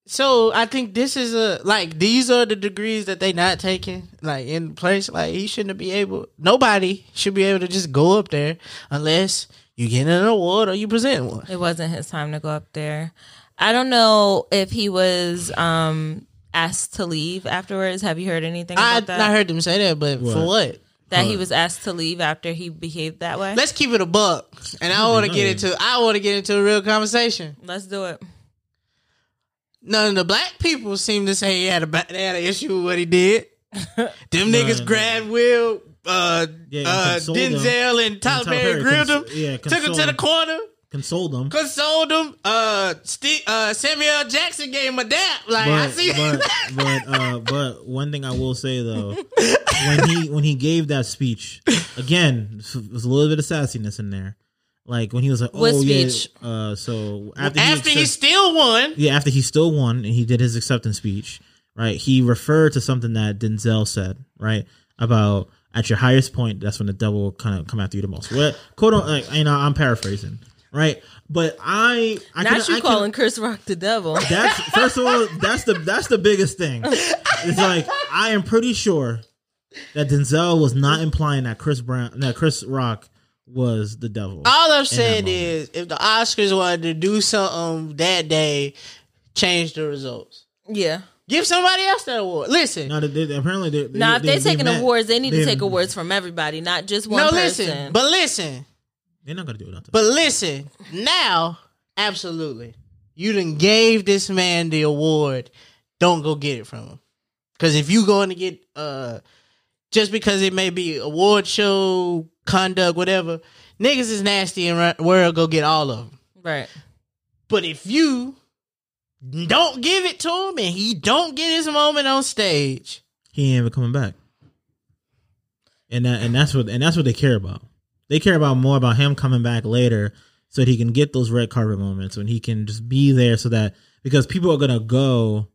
A: so I think this is a like these are the degrees that they not taking like in place. Like he shouldn't be able. Nobody should be able to just go up there unless you get an award or you present one.
B: It wasn't his time to go up there. I don't know if he was um asked to leave afterwards. Have you heard anything
A: I
B: that?
A: I heard them say that, but for
E: What?
A: What?
B: that he was asked to leave after he behaved that way.
A: Let's keep it a buck. And I want to get into I want to get into a real conversation.
B: Let's do it.
A: None of the black people seem to say he had a ba- they had an issue with what he did. Them niggas
E: no.
A: grabbed Will, uh,
E: Yeah, and
A: uh,
E: consoled him.
A: Denzel and Tyler
E: And Tyler
A: Perry
E: Perry
A: grilled him.
E: cons- yeah,
A: took him to
E: consoled
A: the
E: him.
A: corner,
E: Consoled them.
A: consoled him. Uh, Steve, uh, Samuel Jackson gave him a dap. Like I
E: but,
A: see,
E: but but uh, but one thing I will say though, when he when he gave that speech again, there was a little bit of sassiness in there. Like when he was like, "Oh
B: What
E: yeah," uh, so after,
A: after
E: he,
A: he still won.
E: yeah, after he still won and he did his acceptance speech, right? He referred to something that Denzel said, right, about at your highest point, that's when the devil kind of come after you the most. What quote? on- Like, you know, I'm paraphrasing, right? But I, I
B: Not
E: can,
B: you
E: I can-
B: calling Chris Rock the devil.
E: that's first of all, that's the that's the biggest thing. It's like I am pretty sure that Denzel was not implying that Chris Brown, that Chris Rock was the devil.
A: All I'm saying is, if the Oscars wanted to do something that day, change the results.
B: yeah.
A: Give somebody else that award. Listen,
E: No, they, they, apparently they, they,
B: Now, if
E: they,
B: they're taking
E: met-
B: awards, they need to
E: they-
B: take awards from everybody, not just one person.
A: no,
B: person.
A: listen, but listen,
E: They're not gonna do nothing.
A: but listen. Now, absolutely, you done gave this man the award. Don't go get it from him, because if you going to get uh, just because it may be award show conduct, whatever, niggas is nasty and world go get all of them.
B: right.
A: But if you don't give it to him and he don't get his moment on stage,
E: he ain't ever coming back. And that and that's what and that's what they care about. They care about more about him coming back later so that he can get those red carpet moments when he can just be there so that because people are gonna go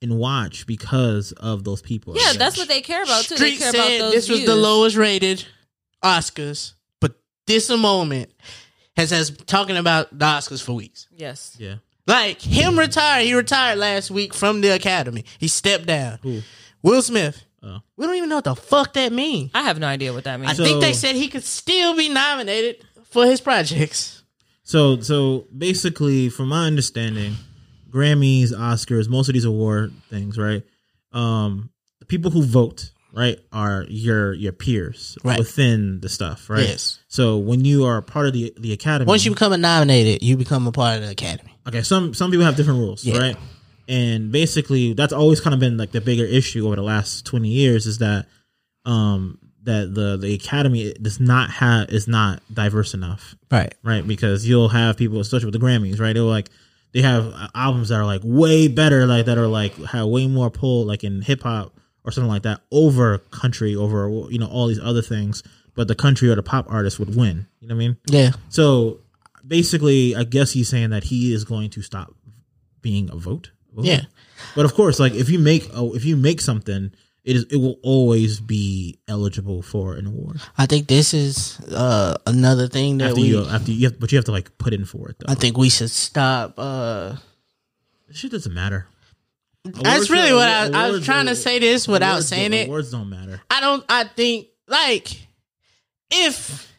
E: and watch because of those people.
B: Yeah, that's what they care about too.
A: Street
B: they care
A: said
B: about those
A: this was the lowest rated Oscars, but this a moment has has talking about the Oscars for weeks.
B: Yes.
E: Yeah.
A: Like him retired, he retired last week from the Academy. He stepped down.
E: Who?
A: Will Smith.
E: Oh.
A: We don't even know what the fuck that means.
B: I have no idea what that means.
A: I
E: So-
A: think they said he could still be nominated for his projects.
E: So so basically, from my understanding, Grammys, Oscars, most of these award things, right? Um, the people who vote, right, are your your peers
A: Right.
E: within the stuff, right?
A: Yes.
E: So when you are part of the the academy,
A: Once you become a nominated, you become a part of the Academy.
E: okay, some some people have different rules,
A: Yeah.
E: right? And basically, that's always kind of been like the bigger issue over the last twenty years is that um that the the academy does not have is not diverse enough
A: Right.
E: right? Because you'll have people, especially with the Grammys, right? They'll like they have uh, albums that are like way better, like that are like have way more pull, like in hip hop or something like that, over country, over you know all these other things. But the country or the pop artist would win. You know what I mean?
A: Yeah.
E: So basically, I guess he's saying that he is going to stop being a vote.
A: Yeah.
E: But of course, like if you make oh, if you make something, it is it will always be eligible for an award
A: I think this is uh, another thing that
E: after
A: we.
E: you after you have, but you have to like put in for it though.
A: I think we should stop. Uh,
E: This shit doesn't matter.
A: that's
E: Awards
A: really
E: don't-
A: what I, I was trying to say. This without
E: awards
A: saying it.
E: Awards don't matter.
A: I don't. I think like if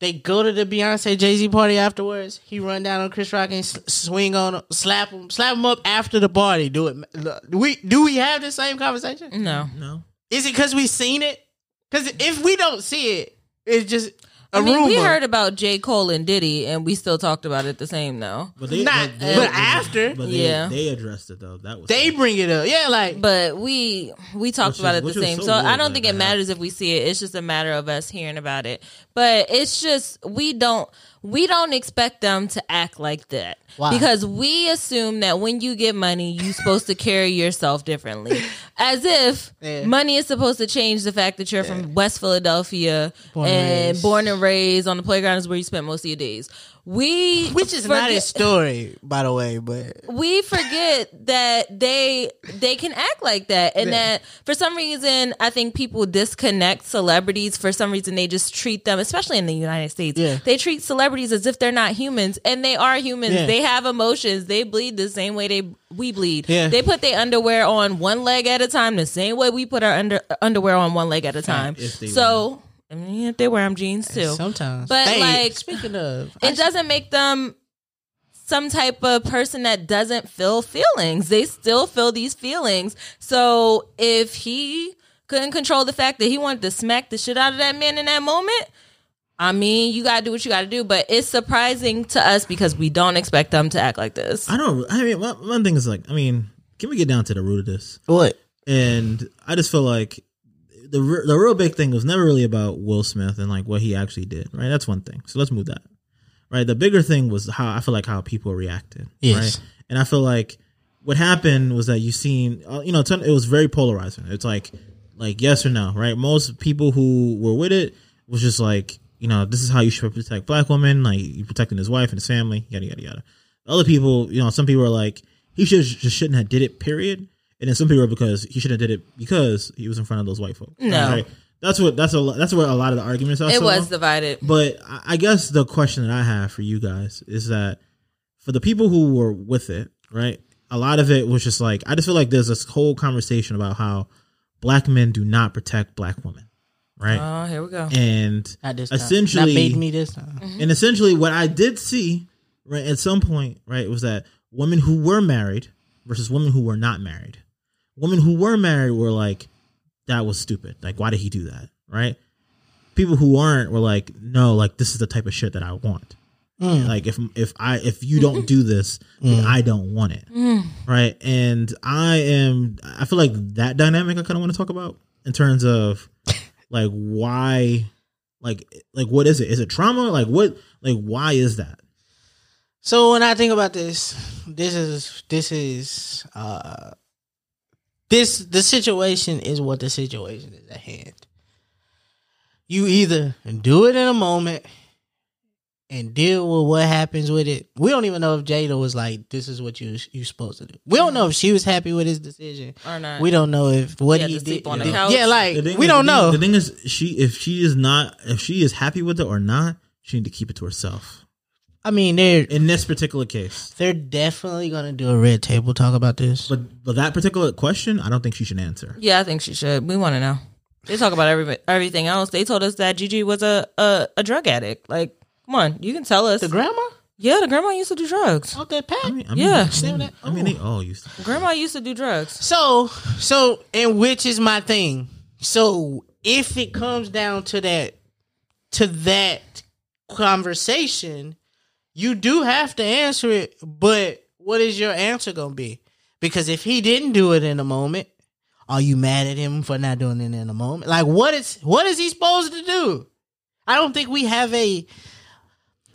A: they go to the Beyonce Jay Z party afterwards, he run down on Chris Rock and swing on, him, slap him, slap him up after the party. Do it. Do we do we have the same conversation?
B: no.
E: No.
A: Is it because we seen it? Because if we don't see it, it's just a
B: I mean,
A: rumor.
B: we heard about J. Cole and Diddy, and we still talked about it the same though.
E: But they
A: Not-
E: but, they-
A: but after.
E: but they,
B: Yeah.
E: they addressed it though. That was
A: they bring it up. Yeah, like
B: But we we talked
E: Which
B: about
E: is-
B: it the same.
E: so
B: So, I don't think it matters if we see it. It's just a matter of us hearing about it. But it's just we don't we don't expect them to act like that.
A: Why?
B: Because we assume that when you get money, you're supposed to carry yourself differently. As if
A: Yeah.
B: money is supposed to change the fact that you're from West Philadelphia
A: Born and
B: and born and raised on the playground is where you spent most of your days. We
A: Which is not
B: forget-
A: his story, by the way, but
B: we forget that they they can act like that. And that for some reason i think people disconnect celebrities. For some reason they just treat them especially in the united states
A: Yeah.
B: they treat celebrities as if they're not humans. And they are humans.
A: Yeah.
B: they have emotions. They bleed the same way they we bleed.
A: Yeah.
B: they put their underwear on one leg at a time the same way we put our under underwear on one leg at a time. So I mean, they wear them jeans too
A: sometimes.
B: But,
A: Hey,
B: like,
A: speaking of,
B: it doesn't make them some type of person that doesn't feel feelings. They still feel these feelings. So if he couldn't control the fact that he wanted to smack the shit out of that man in that moment, I mean, you gotta do what you gotta do. But it's surprising to us because we don't expect them to act like this.
E: I don't. I mean, one, one thing is like, I mean, can we get down to the root of this?
A: what?
E: And I just feel like the re- the real big thing was never really about Will Smith and like what he actually did. Right, that's one thing. So let's move that. Right, the bigger thing was how I feel like how people reacted.
A: Yes.
E: Right, and I feel like what happened was that you seen, uh, you know, it was very polarizing. It's like like yes or no. Right, most people who were with it was just like, you know, this is how you should protect black women. Like you protecting his wife and his family. Yada yada yada. Other people, you know, some people are like, he should just shouldn't have did it. Period. And then some people are because he should have did it because he was in front of those white folks.
B: No.
E: that's what that's a lo- that's where a lot of the arguments are.
B: it was
E: long.
B: divided.
E: But I I guess the question that I have for you guys is that for the people who were with it, right? A lot of it was just like I just feel like there's this whole conversation about how black men do not protect black women, right?
B: Oh, here we go.
E: and
A: Not this time.
E: essentially,
A: Not bait me this time. Mm-hmm.
E: and essentially, what I did see, right, at some point, right, was that women who were married versus women who were not married. Women who were married were like, that was stupid. Like, why did he do that? Right? People who aren't were like, no, like this is the type of shit that I want. Mm. Like if if I if you don't do this, then mm. I don't want it. Mm. Right? And I am I feel like that dynamic I kind of want to talk about in terms of like why like like what is it? Is it trauma? Like what like why is that?
A: So when I think about this, this is this is uh this the situation is what the situation is at hand. You either do it in a moment and deal with what happens with it. We don't even know if Jada was like, "This is what you you supposed to do." We don't know if she was happy with his decision.
B: Or not.
A: We don't know if what
B: He had
A: he did.
B: on the
A: did-
B: couch.
A: Yeah, like
E: The
A: we
E: is-
A: don't
E: the thing-
A: know.
E: The thing is, she if she is not if she is happy with it or not, she need to keep it to herself.
A: I mean, they're
E: In this particular case,
A: they're definitely gonna do a red table talk about this.
E: but but that particular question, I don't think she should answer.
B: Yeah, I think she should. We want to know. They talk about every everything else. They told us that Gigi was a, a a drug addict. Like, come on, you can tell us.
A: The grandma?
B: yeah, the grandma used to do drugs.
A: Off that pack?
E: I mean, I mean,
B: Yeah.
E: I mean, I mean, they all used to.
B: Grandma used to do drugs.
A: So, so, and which is my thing. So, if it comes down to that, to that conversation, you do have to answer it. But what is your answer gonna be? Because if he didn't do it in a moment, are you mad at him for not doing it in a moment? Like, what is what is he supposed to do? I don't think we have a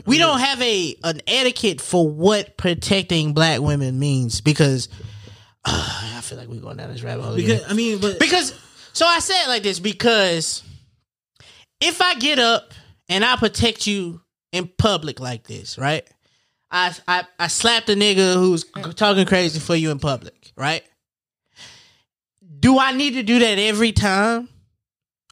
A: we don't have a an etiquette for what protecting black women means because I feel like we're going down this rabbit hole again.
E: Because I mean, but
A: Because so I say it like this because if I get up and I protect you in public like this, right? I I I slapped a nigga who's talking crazy for you in public, right? Do I need to do that every time?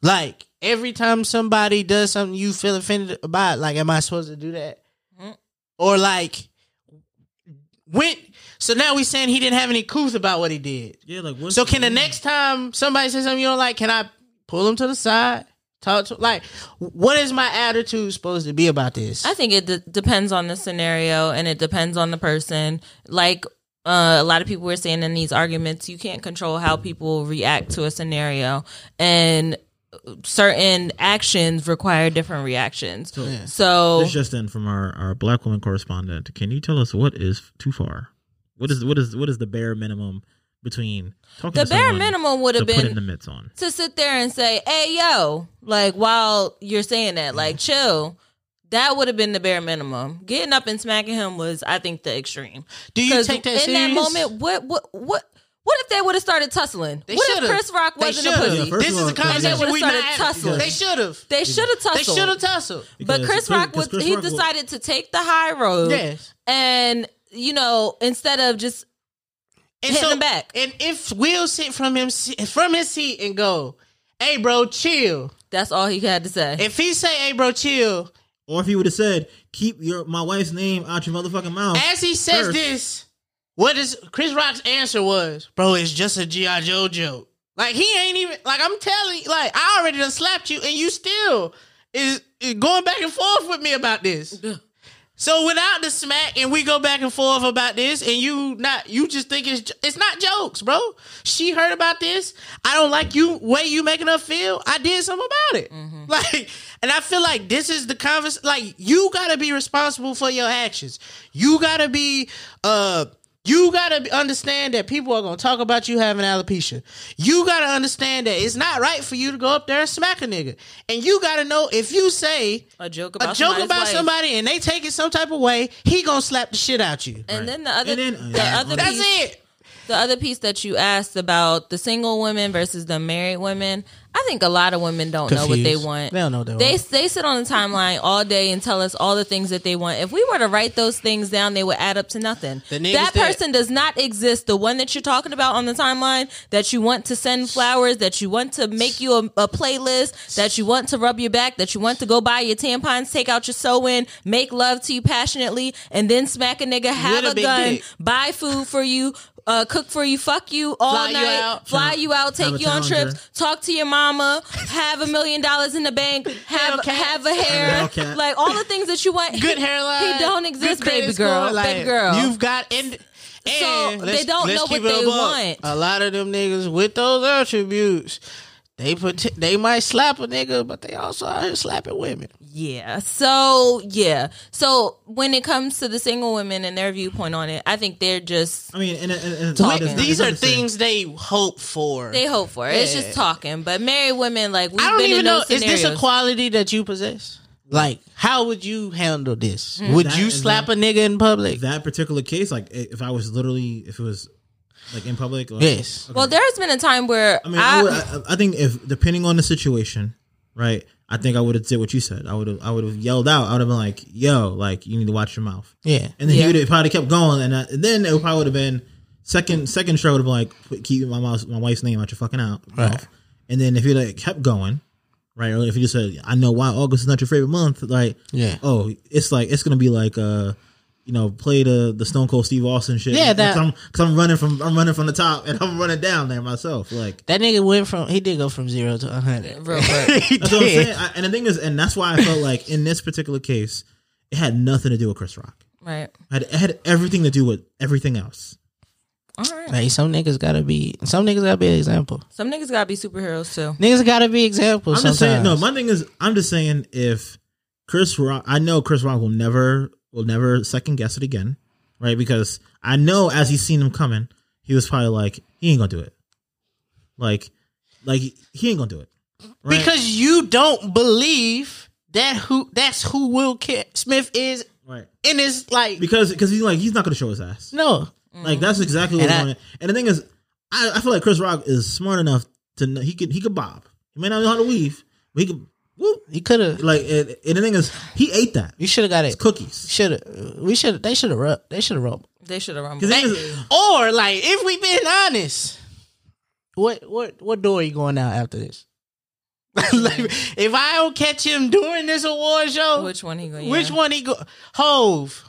A: Like every time somebody does something you feel offended about, like am I supposed to do that?
B: Mhm.
A: Or like when so now we saying he didn't have any couth about what he did.
E: yeah, like what's
A: So can the next time somebody says something you don't like, can I pull them to the side? Talk to like, what is my attitude supposed to be about this?
B: I think it d- depends on the scenario and it depends on the person. Like uh, a lot of people were saying in these arguments, you can't control how people react to a scenario, and certain actions require different reactions. So,
E: This just in from our, our black woman correspondent. Can you tell us what is too far? What is what is what is the bare minimum between talking
B: the
E: to
B: bare minimum would
E: to
B: have
E: put in
B: been
E: the mitts on?
B: to sit there and say, "Hey, yo," like while you're saying that, like chill. That would have been the bare minimum. Getting up and smacking him was, I think, the extreme.
A: Do you
B: 'Cause
A: take that
B: in
A: serious?
B: that moment? What what what What if they would have started tussling?
A: They
B: what if
A: should've.
B: Chris Rock wasn't a pussy?
E: Yeah,
A: this is
E: all,
A: a conversation
B: they would've
A: we
B: started
A: not
B: tussling.
A: They should have.
B: they should have tussled.
A: They should have tussled.
B: But
E: Because
B: Chris
E: Chris-
B: Rock was
E: Chris
B: he
E: Rock will-
B: decided to take the high road.
A: Yes.
B: And you know, instead of just
A: And
B: Hitting him back.
A: And if Will sit from him from his seat and go, "Hey, bro, chill."
B: that's all he had to say.
A: If he say, "Hey, bro, chill,"
E: Or if he would have said, "Keep your my wife's name out your motherfucking mouth."
A: as he says
E: First.
A: this, what is Chris Rock's answer was, "Bro, it's just a GI Joe joke." Like he ain't even like I'm telling like I already done slapped you, and you still is, is going back and forth with me about this. So without the smack, and we go back and forth about this, and you not you just think it's it's not jokes, bro. She heard about this. I don't like you way you making her feel. I did something about it. Like, and I feel like this is the convers. Like you got to be responsible for your actions. You got to be uh. You gotta understand that people are gonna talk about you having alopecia. You gotta understand that it's not right for you to go up there and smack a nigga. And you gotta know if you say
B: a joke about
A: a joke about somebody and they take it some type of way, he gonna slap the shit out you.
B: And then the other,
E: And then-
B: the
E: Yeah.
B: other
A: That's
B: piece,
A: it.
B: The other piece that you asked about the single women versus the married women, I think a lot of women don't know what they want.
A: They don't know what they
B: They
A: want.
B: they sit on the timeline all day and tell us all the things that they want. If we were to write those things down, they would add up to nothing.
A: The niggas
B: That
A: that-
B: person does not exist. The one that you're talking about on the timeline, that you want to send flowers, that you want to make you a, a playlist, that you want to rub your back, that you want to go buy your tampons, take out your sew in, make love to you passionately, and then smack a nigga, have
A: a
B: a, gun,
A: dick.
B: buy food for you, uh, cook for you, fuck you all
A: Fly you
B: night,
A: out.
B: fly you out, take you on trips, talk to your mama, have a million dollars in the bank, have
A: Hellcat.
B: have a hair,
E: Hellcat.
B: like all the things that you want.
A: Good hairline.
B: He don't exist,
A: credit
B: baby
A: score,
B: girl,
A: like,
B: baby girl.
A: You've got and. and
B: they don't know what they want.
A: A lot of them niggas with those attributes, they put they might slap a nigga, but they also out here slapping women.
B: Yeah. So yeah. So when it comes to the single women and their viewpoint on it, I think they're just
E: I mean, and, and, and
B: Talking.
E: it's
A: These are
E: the
A: things they hope for.
B: they hope for it. It's
A: Yeah.
B: just talking. But married women, like we've
A: I don't
B: been
A: even
B: in
A: know.
B: those
A: Is
B: scenarios.
A: this a quality that you possess? Like, how would you handle this?
B: Hmm.
A: Would
E: That
A: you
E: is
A: slap
E: not-
A: a nigga in public?
E: that particular case. Like, if I was literally, if it was like in public, like,
A: Yes.
E: okay.
B: well, there's been a time where
E: I mean, I, would, I, I think if depending on the situation, right? I think I would have did what you said. I would have, I would have yelled out. I would have been like, "Yo, like you need to watch your mouth."
A: Yeah.
E: And then
B: Yeah.
E: he would have probably kept going, and, uh, and then it probably would have been second second show would have been like, "Keep my my wife's name out your fucking out."
A: Right.
E: mouth. And then if he like kept going, right, or if you just said, "I know why August is not your favorite month," like,
A: Yeah.
E: oh, it's like it's gonna be like, uh, you know, play the the Stone Cold Steve Austin shit.
A: Yeah, that-
E: because I'm, 'cause I'm running from I'm running from the top and I'm running down there myself, like.
A: That nigga went from he did go from zero to a hundred.
B: Real quick.
E: That's what I'm saying. I, and the thing is, and that's why I felt like in this particular case, it had nothing to do with Chris Rock.
B: right.
E: It had, it had everything to do with everything else.
B: All right.
A: Hey, some niggas gotta be some niggas gotta be an example.
B: Some niggas gotta be superheroes too.
A: Niggas gotta be examples.
E: I'm just saying. No, my thing is, I'm just saying if Chris Rock, I know Chris Rock will never will never second guess it again, right? Because I know as he's seen him coming, he was probably like, he ain't gonna do it. Like, like he ain't gonna do it. Right?
A: because you don't believe that who that's who Will Smith is
E: right.
A: in his like
E: Because because he's like he's not gonna show his ass.
A: no.
E: Like that's exactly what
A: And I-
E: going. And the thing is, I, I feel like Chris Rock is smart enough to know, he could he could bob. He may not know how to weave, but he could. Whoop.
A: He could have.
E: Like and, and the thing is, he ate that.
A: You should have got
E: It's
A: it.
E: cookies.
A: Should have. We should. They should have. Rub. They should have rubbed.
B: They should have
E: rubbed. the thing
A: Hey,
E: is-
A: or like, if we been honest, what what what door are you going out after this? like, if I don't catch him during this award show,
B: Which one he going?
A: which one he go? Hov,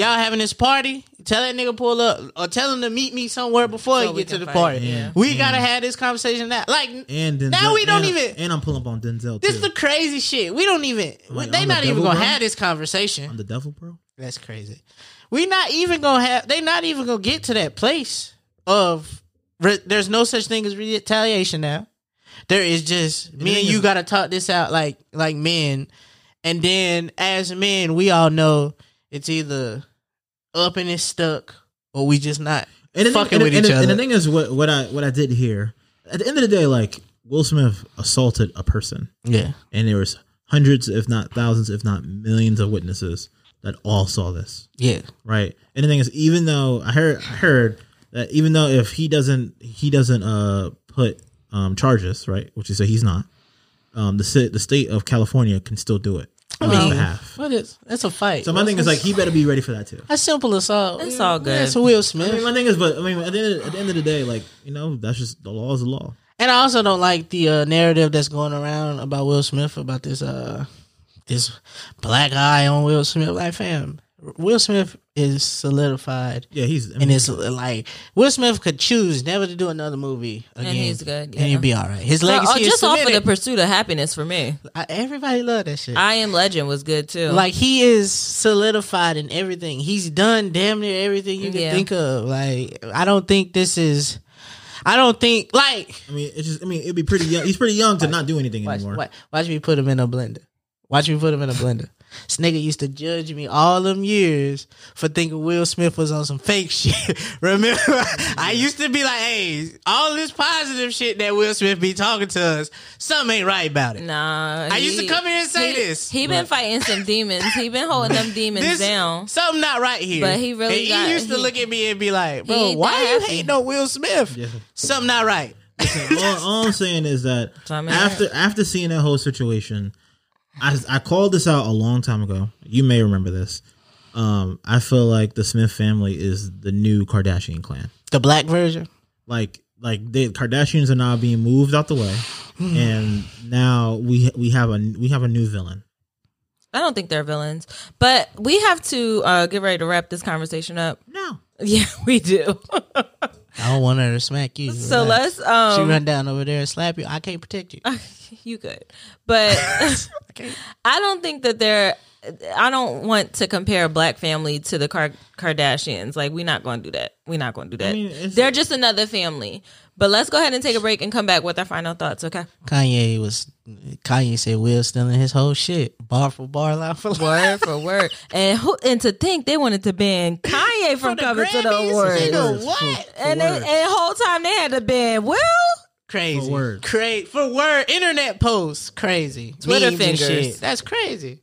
A: y'all having this party? Tell that nigga pull up, or tell him to meet me somewhere before
B: So
A: he get to the
B: fight,
A: party.
B: yeah.
A: We mm. gotta have this conversation now. Like
E: and Denzel,
A: now we don't
E: and-
A: even.
E: And I'm pulling up on Denzel
A: this
E: too.
A: is the crazy shit. We don't even.
E: Like,
A: they
E: I'm the
A: not even gonna
E: bro?
A: have this conversation.
E: I'm the devil, bro.
A: That's crazy. We not even gonna have. They not even gonna get to that place of. Re, there's no such thing as retaliation now. There is just me and you
E: is-
A: got to talk this out like like men, and then as men, we all know it's either up and it's stuck, or we just not
E: And the,
A: fucking
E: thing, and,
A: with
E: and,
A: each
E: and
A: other.
E: the thing is, what what I what I did here at the end of the day, like Will Smith assaulted a person,
A: yeah,
E: and there was hundreds, if not thousands, if not millions of witnesses that all saw this.
A: yeah,
E: right? And the thing is, even though I heard, I heard that even though if he doesn't he doesn't uh put um charges right, which is say he's not, um the the state of California can still do it on his behalf.
A: What is that's a fight.
E: So my thing is like he better be ready for that too.
A: That's simple assault.
B: It's all good.
A: That's Will
E: I
A: Smith.
E: mean, my thing is, but I mean, at the, end of, at the end of the day, like you know, that's just the law is the law.
A: And I also don't like the uh, narrative that's going around about Will Smith about this uh this black eye on Will Smith. Like, fam, Will Smith is solidified,
E: Yeah, he's. I mean,
A: and it's like Will Smith could choose never to do another movie again,
B: he's good,
A: and he'd be all right. His
B: So,
A: legacy
B: oh,
A: is
B: just off of the pursuit of happiness for me.
A: I- Everybody loved that shit.
B: I Am Legend was good too.
A: like he is solidified in everything. He's done damn near everything you can
B: Yeah.
A: think of. Like I don't think this is. I don't think like
E: I mean, it's just. I mean, it'd be pretty young. He's pretty young to not do anything
A: Watch,
E: anymore.
A: watch, watch me put him in a blender. Watch me put him in a blender. This nigga used to judge me all them years for thinking Will Smith was on some fake shit. Remember, I used to be like, "Hey, all this positive shit that Will Smith be talking to us, something ain't right about it."
B: nah,
A: I used to come here and say
B: he,
A: this,
B: He been fighting some demons. He been holding them demons
A: This
B: down.
A: something not right here.
B: But he really
A: And
B: got-
A: he used to
B: he-
A: look at me and be like, "Bro, why
B: that
A: you
B: happy."
A: hating on Will Smith?
E: Yeah.
A: Something not right."
E: all, all I'm saying is that after after seeing that whole situation, I I called this out a long time ago. You may remember this. Um, I feel like the Smith family is the new Kardashian clan.
A: The black version.
E: Like like the Kardashians are now being moved out the way, and now we we have a we have a new villain.
B: I don't think they're villains, but we have to uh, get ready to wrap this conversation up.
E: No,
B: Yeah, we do.
A: I don't want her to smack you.
B: so
A: Relax.
B: let's um,
A: she run down over there and slap you. I can't protect you.
B: you could but i don't think that they're i don't want to compare a black family to the Kar- kardashians like we're not going to do that we're not going to do that
E: mean,
B: they're just another family but let's go ahead and take a break and come back with our final thoughts okay
A: Kanye was Kanye said Will stealing his whole shit, bar for bar, line for line.
B: word for word and who and to think they wanted to ban kanye from
A: the
B: coming to the awards
A: Nigga, what?
B: and they, and the whole time they had to ban will
A: Crazy.
E: For word.
A: Cra- for word. Internet posts. Crazy.
B: Twitter
A: Memes
B: fingers.
A: shit. That's crazy.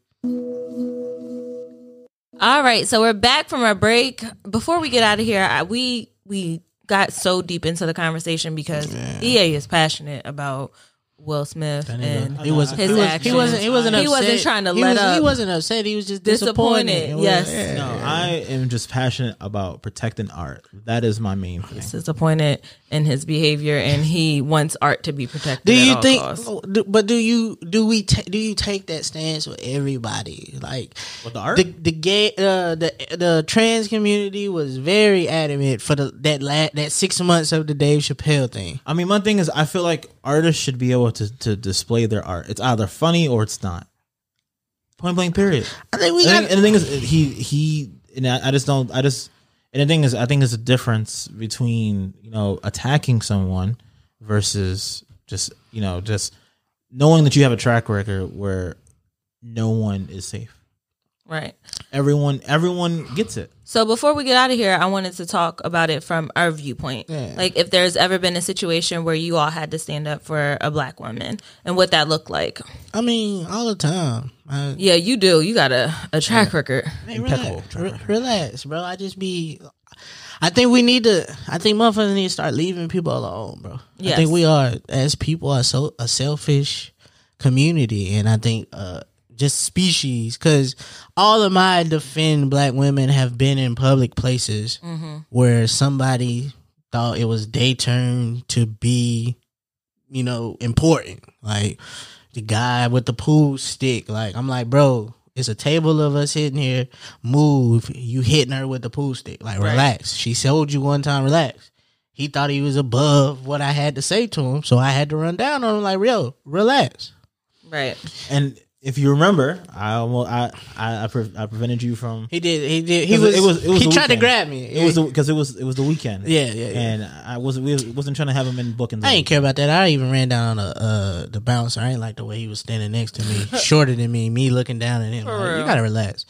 B: All right, so we're back from our break. Before we get out of here, I, we we got so deep into the conversation because EA is passionate about Will Smith and
A: He wasn't.
B: his
A: he, was,
B: actions.
A: he wasn't. He wasn't.
B: He
A: upset.
B: wasn't trying to
A: he
B: let
A: was, He wasn't upset. He was just
B: Disappointed,
A: disappointed. Was-
B: yes.
A: yeah.
E: no, I am just passionate about protecting art. That is my main thing.
B: disappointed in his behavior, and he wants art to be protected.
A: Do
B: at
A: you
B: all
A: think?
B: costs.
A: But do you do we ta- do you take that stance with everybody? Like
E: With the art?
A: the the gay uh, the the trans community was very adamant for the that la- that six months of the Dave Chappelle thing.
E: I mean, my thing is, I feel like artists should be able to, to display their art. It's either funny or it's not. Point blank. Period.
A: I think we
E: And,
A: got
E: and the thing is, he he, and I, I just don't. I just, and the thing is, I think there's a difference between you know attacking someone versus just you know just knowing that you have a track record where no one is safe.
B: Right?
E: Everyone, everyone gets it.
B: So before we get out of here, I wanted to talk about it from our viewpoint.
A: Yeah.
B: Like if there's ever been a situation where you all had to stand up for a black woman and what that looked like.
A: I mean, all the time. I,
B: Yeah, you do. You got a, a track record.
A: Hey,
E: Impeccable
A: relax, Re- relax, bro. I just be. I think we need to. I think motherfuckers need to start leaving people alone, bro. I think we are as people are so a selfish community, and I think uh just species because all of my defend black women have been in public places mm-hmm. where somebody thought it was their turn to be, you know, important. Like the guy with the pool stick. Like I'm like, bro, it's a table of us hitting here. Move. You hitting her with the pool stick. Like relax. She told you one time, relax. He thought he was above what I had to say to him, so I had to run down on him. Like, yo, relax.
B: Right.
E: And if you remember, I almost I I I, pre- I prevented you from.
A: He did. He did. He
E: 'Cause
A: was.
E: it was- it was
A: he
E: the
A: tried to grab me.
E: It was because it was it was the weekend.
A: Yeah, yeah, yeah.
E: And I wasn't we wasn't trying to have him in bookings.
A: I ain't care about that. I even ran down on the uh, the bouncer. I ain't like the way he was standing next to me, shorter than me. Me looking down at him. Like, you gotta relax.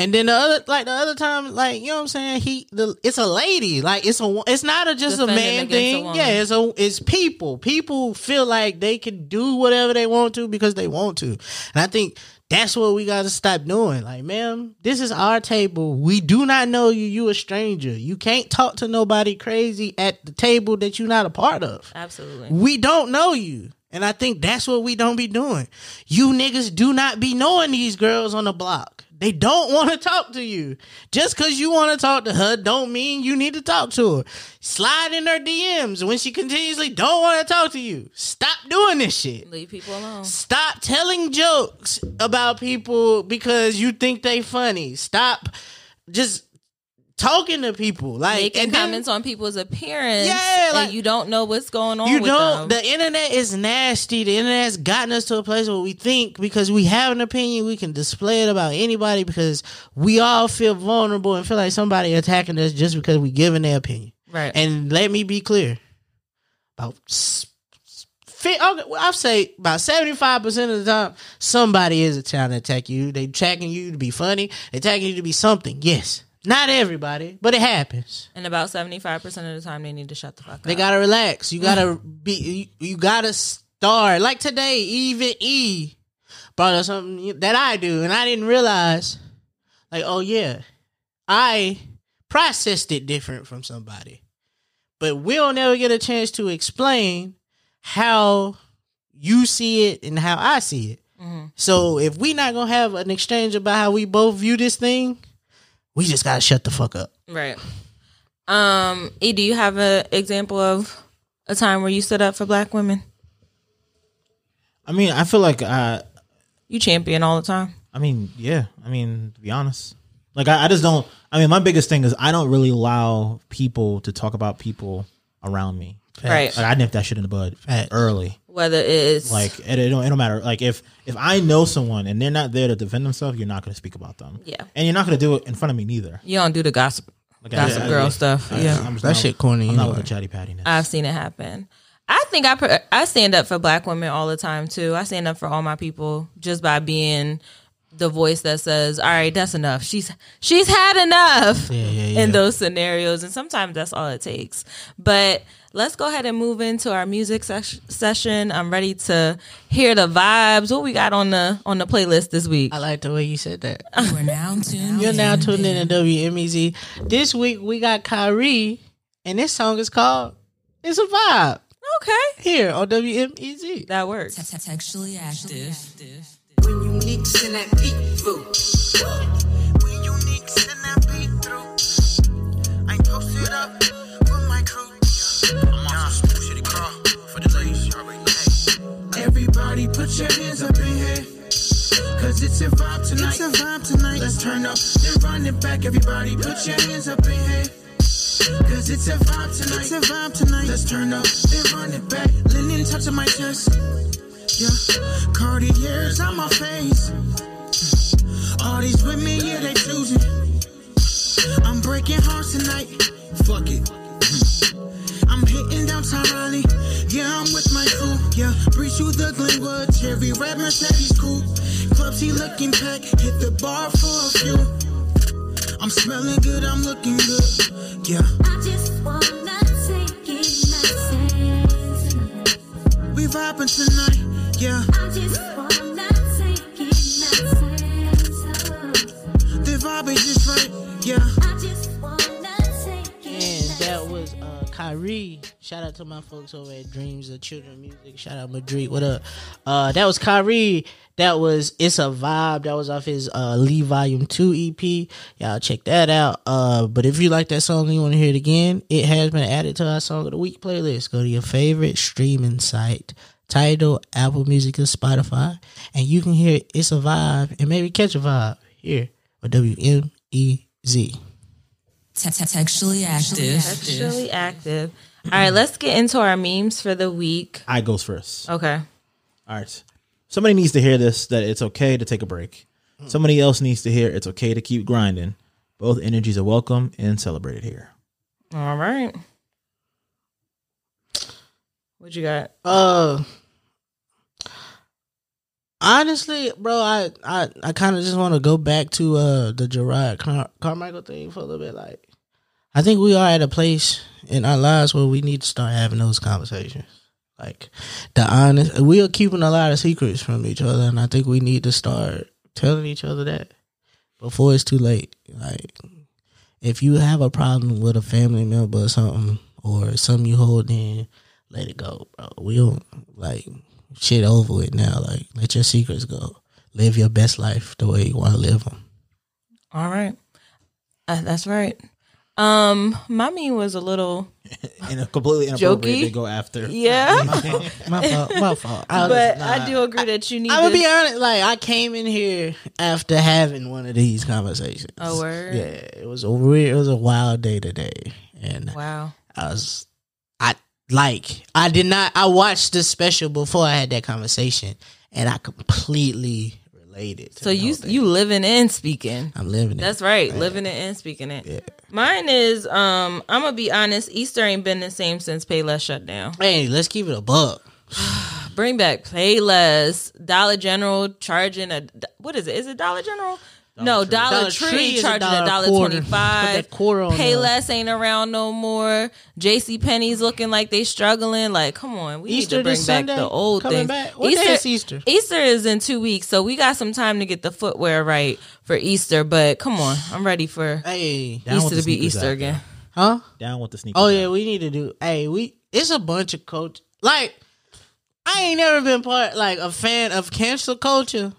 A: And then the other, like the other time, like you know what I'm saying. He, the it's a lady. Like it's a, it's not a just a man
B: against a
A: thing. yeah, it's a, it's people. People feel like they can do whatever they want to because they want to. And I think that's what we got to stop doing. Like, ma'am, this is our table. We do not know you. You a stranger. You can't talk to nobody crazy at the table that you're not a part of.
B: Absolutely.
A: We don't know you. And I think that's what we don't be doing. You niggas do not be knowing these girls on the block. They don't want to talk to you. Just because you want to talk to her, don't mean you need to talk to her. Slide in her DMs when she continuously don't want to talk to you. Stop doing this shit.
B: Leave people alone.
A: Stop telling jokes about people because you think they funny. Stop just talking to people. Like
B: Making
A: and then-
B: comments on people's appearance.
A: Yeah, like-
B: you don't know what's going on
A: you don't.
B: them.
A: The internet is nasty. The internet's gotten us to a place where we think because we have an opinion, we can display it about anybody because we all feel vulnerable and feel like somebody attacking us just because we giving their opinion.
B: right.
A: And let me be clear, about okay, I'll say about seventy five percent of the time, somebody is trying to attack you. They attacking you to be funny. They attacking you to be something. Yes, not everybody, but it happens.
B: and about 75% of the time, they need to shut the fuck up.
A: They gotta relax. You gotta mm. be. You, you gotta start. Like today, even E brought up something that I do, and I didn't realize. Like, oh yeah, I processed it different from somebody, but we'll never get a chance to explain how you see it and how I see it. Mm-hmm. So if we not gonna have an exchange about how we both view this thing, we just gotta shut the fuck up.
B: Right. Um, E, do you have an example of a time where you stood up for black women?
E: I mean, I feel like I.
B: You champion all the time.
E: I mean, yeah. I mean, to be honest, like I, I just don't. I mean, my biggest thing is I don't really allow people to talk about people around me.
B: Right.
E: Like I nipped that shit in the bud
A: Facts.
E: early.
B: Whether it's
E: Like it, it don't it don't matter. Like if if I know someone and they're not there to defend themselves, you're not going to speak about them.
B: Yeah.
E: And you're not going to do it in front of me neither.
B: you don't do the gossip
E: Like,
B: gossip
E: I-
B: girl
E: I-
B: stuff.
E: I-
B: yeah.
E: I'm just
A: That
E: not-
A: shit corny
E: I'm not with the chatty pattiness.
B: I've seen it happen. I think I pr- I stand up for black women all the time too. I stand up for all my people just by being the voice that says, "All right, that's enough. She's she's had enough."
A: Yeah, yeah, yeah.
B: In those scenarios, and sometimes that's all it takes. But let's go ahead and move into our music ses- session. I'm ready to hear the vibes. What we got on the on the playlist this week?
A: I like the way you said that.
C: We're now tuned
A: You're
C: in.
A: now tuned in to WMEZ. This week we got Kyrie, and this song is called "It's a Vibe"
B: Okay,
A: here on E WMEZ.
B: that works.
C: Te- Textually active.
F: When you nicks in that beat through. When you nicks in that beat through. I posted up with my crew. I'm on some smooth shitty car for the ladies. Already Everybody put your hands up in here. Cause it's a vibe tonight. It's a vibe tonight. Let's turn up, then run it back. Everybody put your hands up in here. Cause it's a vibe tonight. It's a vibe tonight. Let's turn up, then run it back. Linen touching my chest. Yeah, Cartier's on my face. All these women, yeah, they choosing. I'm breaking hearts tonight. Fuck it. Hmm. I'm hitting downtown Raleigh. Yeah, I'm with my crew. Yeah, breeze through the Glenwood. Cherry red Mercedes cool. Clubs, he looking packed. Hit the bar for a few. I'm smelling good, I'm looking good. Yeah,
G: I just wanna take it nice
F: we vibing tonight. Yeah,
G: I just wanna take it nice and
F: the vibe is just right. Yeah.
G: I just wanna take
A: And that was uh, Kyrie. Shout out to my folks over at Dreams of Children Music. Shout out Madrid. What up? Uh, that was Kyrie. That was It's a Vibe. That was off his uh, Lee Volume 2 EP. Y'all check that out. Uh, but if you like that song and you want to hear it again, it has been added to our Song of the Week playlist. Go to your favorite streaming site, Tidal, Apple Music, or Spotify, and you can hear It's a Vibe and maybe catch a vibe here on WMEZ.
C: Te- te- Textually active.
B: Actually active. All right, let's get into our memes for the week.
E: I goes first.
B: Okay.
E: All right. Somebody needs to hear this that it's okay to take a break. Somebody else needs to hear it's okay to keep grinding. Both energies are welcome and celebrated here.
B: All right. What you got?
A: Uh, honestly, bro, I I, I kind of just want to go back to uh the Jerrod Car- Carmichael thing for a little bit. Like, I think we are at a place in our lives where we need to start having those conversations. Like the honest, we are keeping a lot of secrets from each other, and I think we need to start telling each other that before it's too late. Like if you have a problem with a family member or something, or something you hold in, let it go, bro. We don't like shit over with now. Like let your secrets go. Live your best life the way you want to live them.
B: All right. Uh, that's right. Um, mommy was a little
E: and a completely inappropriate
B: Jokey?
E: to go after.
B: yeah,
A: My fault. My fault. I was-
B: but I do agree that you need.
A: I'm gonna be honest. Like I came in here after having one of these conversations.
B: Oh, word?
A: Yeah, it was a weird. It was a wild day today, and
B: Wow.
A: I was, I like, I did not. I watched the special before I had that conversation, and I completely related. To
B: So you you living and speaking.
A: I'm living it.
B: That's right, living it and speaking it. Mine is um. I'm gonna be honest. Easter ain't been the same since Payless shut down.
A: Hey, let's keep it a buck.
B: Bring back Payless. Dollar General charging a what is it? Is it Dollar General? No, Dollar,
A: Dollar
B: Tree,
A: Tree a
B: charging a
A: dollar
B: dollar
A: quarter.
B: twenty
A: that
B: Payless ain't around no more. J.C. Penney's looking like they struggling. Like, come on, we
A: Easter
B: need to bring back
A: Sunday?
B: the old
A: Coming
B: things.
A: back? What day is Easter?
B: Easter is in two weeks, so we got some time to get the footwear right for Easter. But come on, I'm ready for
A: Hey,
B: Easter to be Easter
E: out
B: again.
A: huh?
E: Down with the sneakers.
A: Oh
E: out.
A: yeah, we need to do. Hey, we it's a bunch of coach. Like I ain't never been part like a fan of cancel culture,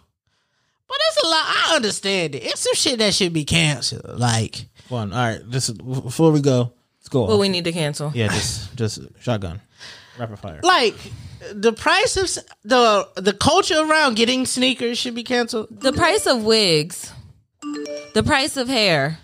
A: but it's a lot. I understand it. It's some shit that should be canceled. Like
E: one. All right, just before we go, let's go.
B: What
E: off.
B: we need to cancel.
E: yeah, just just shotgun, rapid fire.
A: like the price of the the culture around getting sneakers should be canceled.
B: The price of wigs, the price of hair,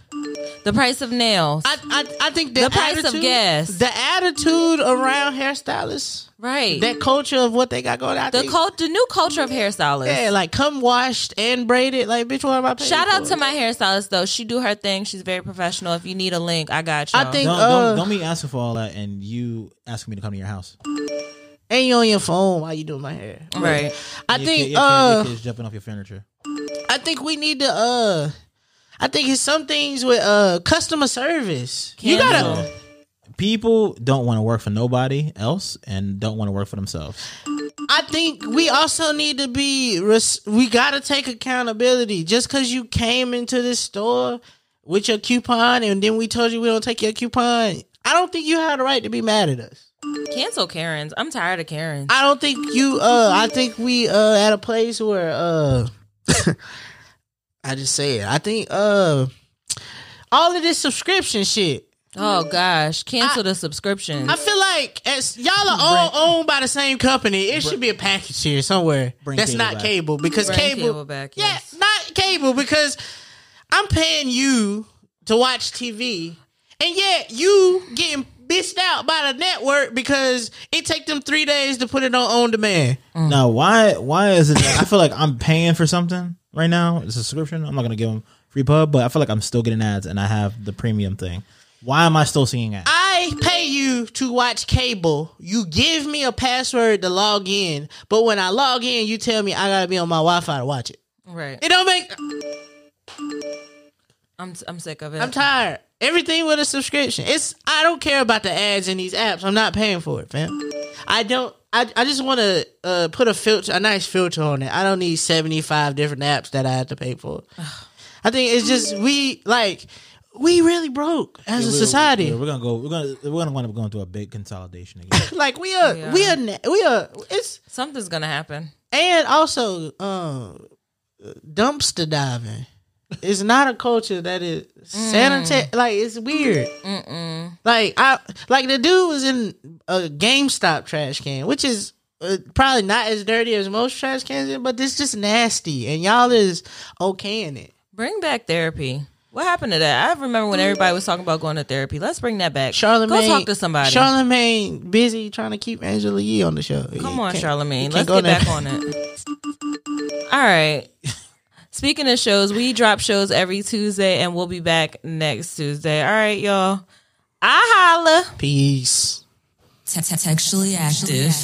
B: the price of nails.
A: I I, I think the,
B: The price of gas.
A: the attitude around hairstylists,
B: right.
A: that culture of what they got going out.
B: the
A: there.
B: cult, the new culture of hairstylists.
A: Yeah, like come washed and braided. Like, bitch, what am I paying
B: Shout out
A: for?
B: to my hairstylist though. She do her thing. She's very professional. If you need a link, I got you.
A: I think-
E: Don't,
A: uh,
E: don't don't be asking for all that, and you asking me to come to your house.
A: and you on your phone while you doing my hair.
B: right.
A: I
E: Your
A: think
E: kid- your kid-
A: uh
E: your kid's jumping off your furniture.
A: I think we need to uh I think it's some things with uh customer service. You gotta
E: People don't want to work for nobody else, and don't want to work for themselves.
A: I think we also need to be res- we gotta take accountability. Just cause you came into this store with your coupon and then we told you we don't take your coupon, I don't think you have the right to be mad at us.
B: Cancel Karens. I'm tired of Karens.
A: I don't think you uh I think we uh at a place where uh I just say it. I think uh all of this subscription shit.
B: Oh gosh, cancel the subscription.
A: I feel like as y'all are all owned by the same company, it should be a package here somewhere
E: Bring
A: that's
E: cable
A: not
E: back.
A: cable because
B: Bring
A: cable,
B: cable back,
A: Yeah, not cable because I'm paying you to watch TV, and yet you getting bitched out by the network because it take them three days to put it on on demand.
E: Now, why why is it? That I feel like I'm paying for something right now. It's a subscription. I'm not gonna give them free pub, but I feel like I'm still getting ads, and I have the premium thing. Why am I still seeing ads?
A: I pay you to watch cable. You give me a password to log in, but when I log in, you tell me I gotta be on my Wi-Fi to watch it.
B: right.
A: It don't make.
B: I'm I'm sick of it.
A: I'm tired. Everything with a subscription. It's. I don't care about the ads in these apps. I'm not paying for it, fam. I don't. I, I just want to uh, put a filter, a nice filter on it. I don't need 75 different apps that I have to pay for. I think it's just we like we really broke as a society.
E: We're, we're gonna go. We're gonna we're gonna wind up going through a big consolidation again.
A: like we are,
B: Yeah.
A: we are, we are. It's
B: Something's gonna happen.
A: and also um, dumpster diving. It's not a culture that is sanitary. Like it's weird. Like I like the dude was in a GameStop trash can, which is uh, probably not as dirty as most trash cans, but it's just nasty, and y'all is okaying it.
B: Bring back therapy. What happened to that? I remember when everybody was talking about going to therapy. Let's bring that back.
A: Charlemagne,
B: go talk to somebody.
A: Charlemagne busy trying to keep Angela Yee on the show.
B: Come on, Charlemagne. Let's get back on it. All right. Speaking of shows, we drop shows every Tuesday, and we'll be back next Tuesday. All right, y'all. I holla.
A: Peace.
C: Textually active.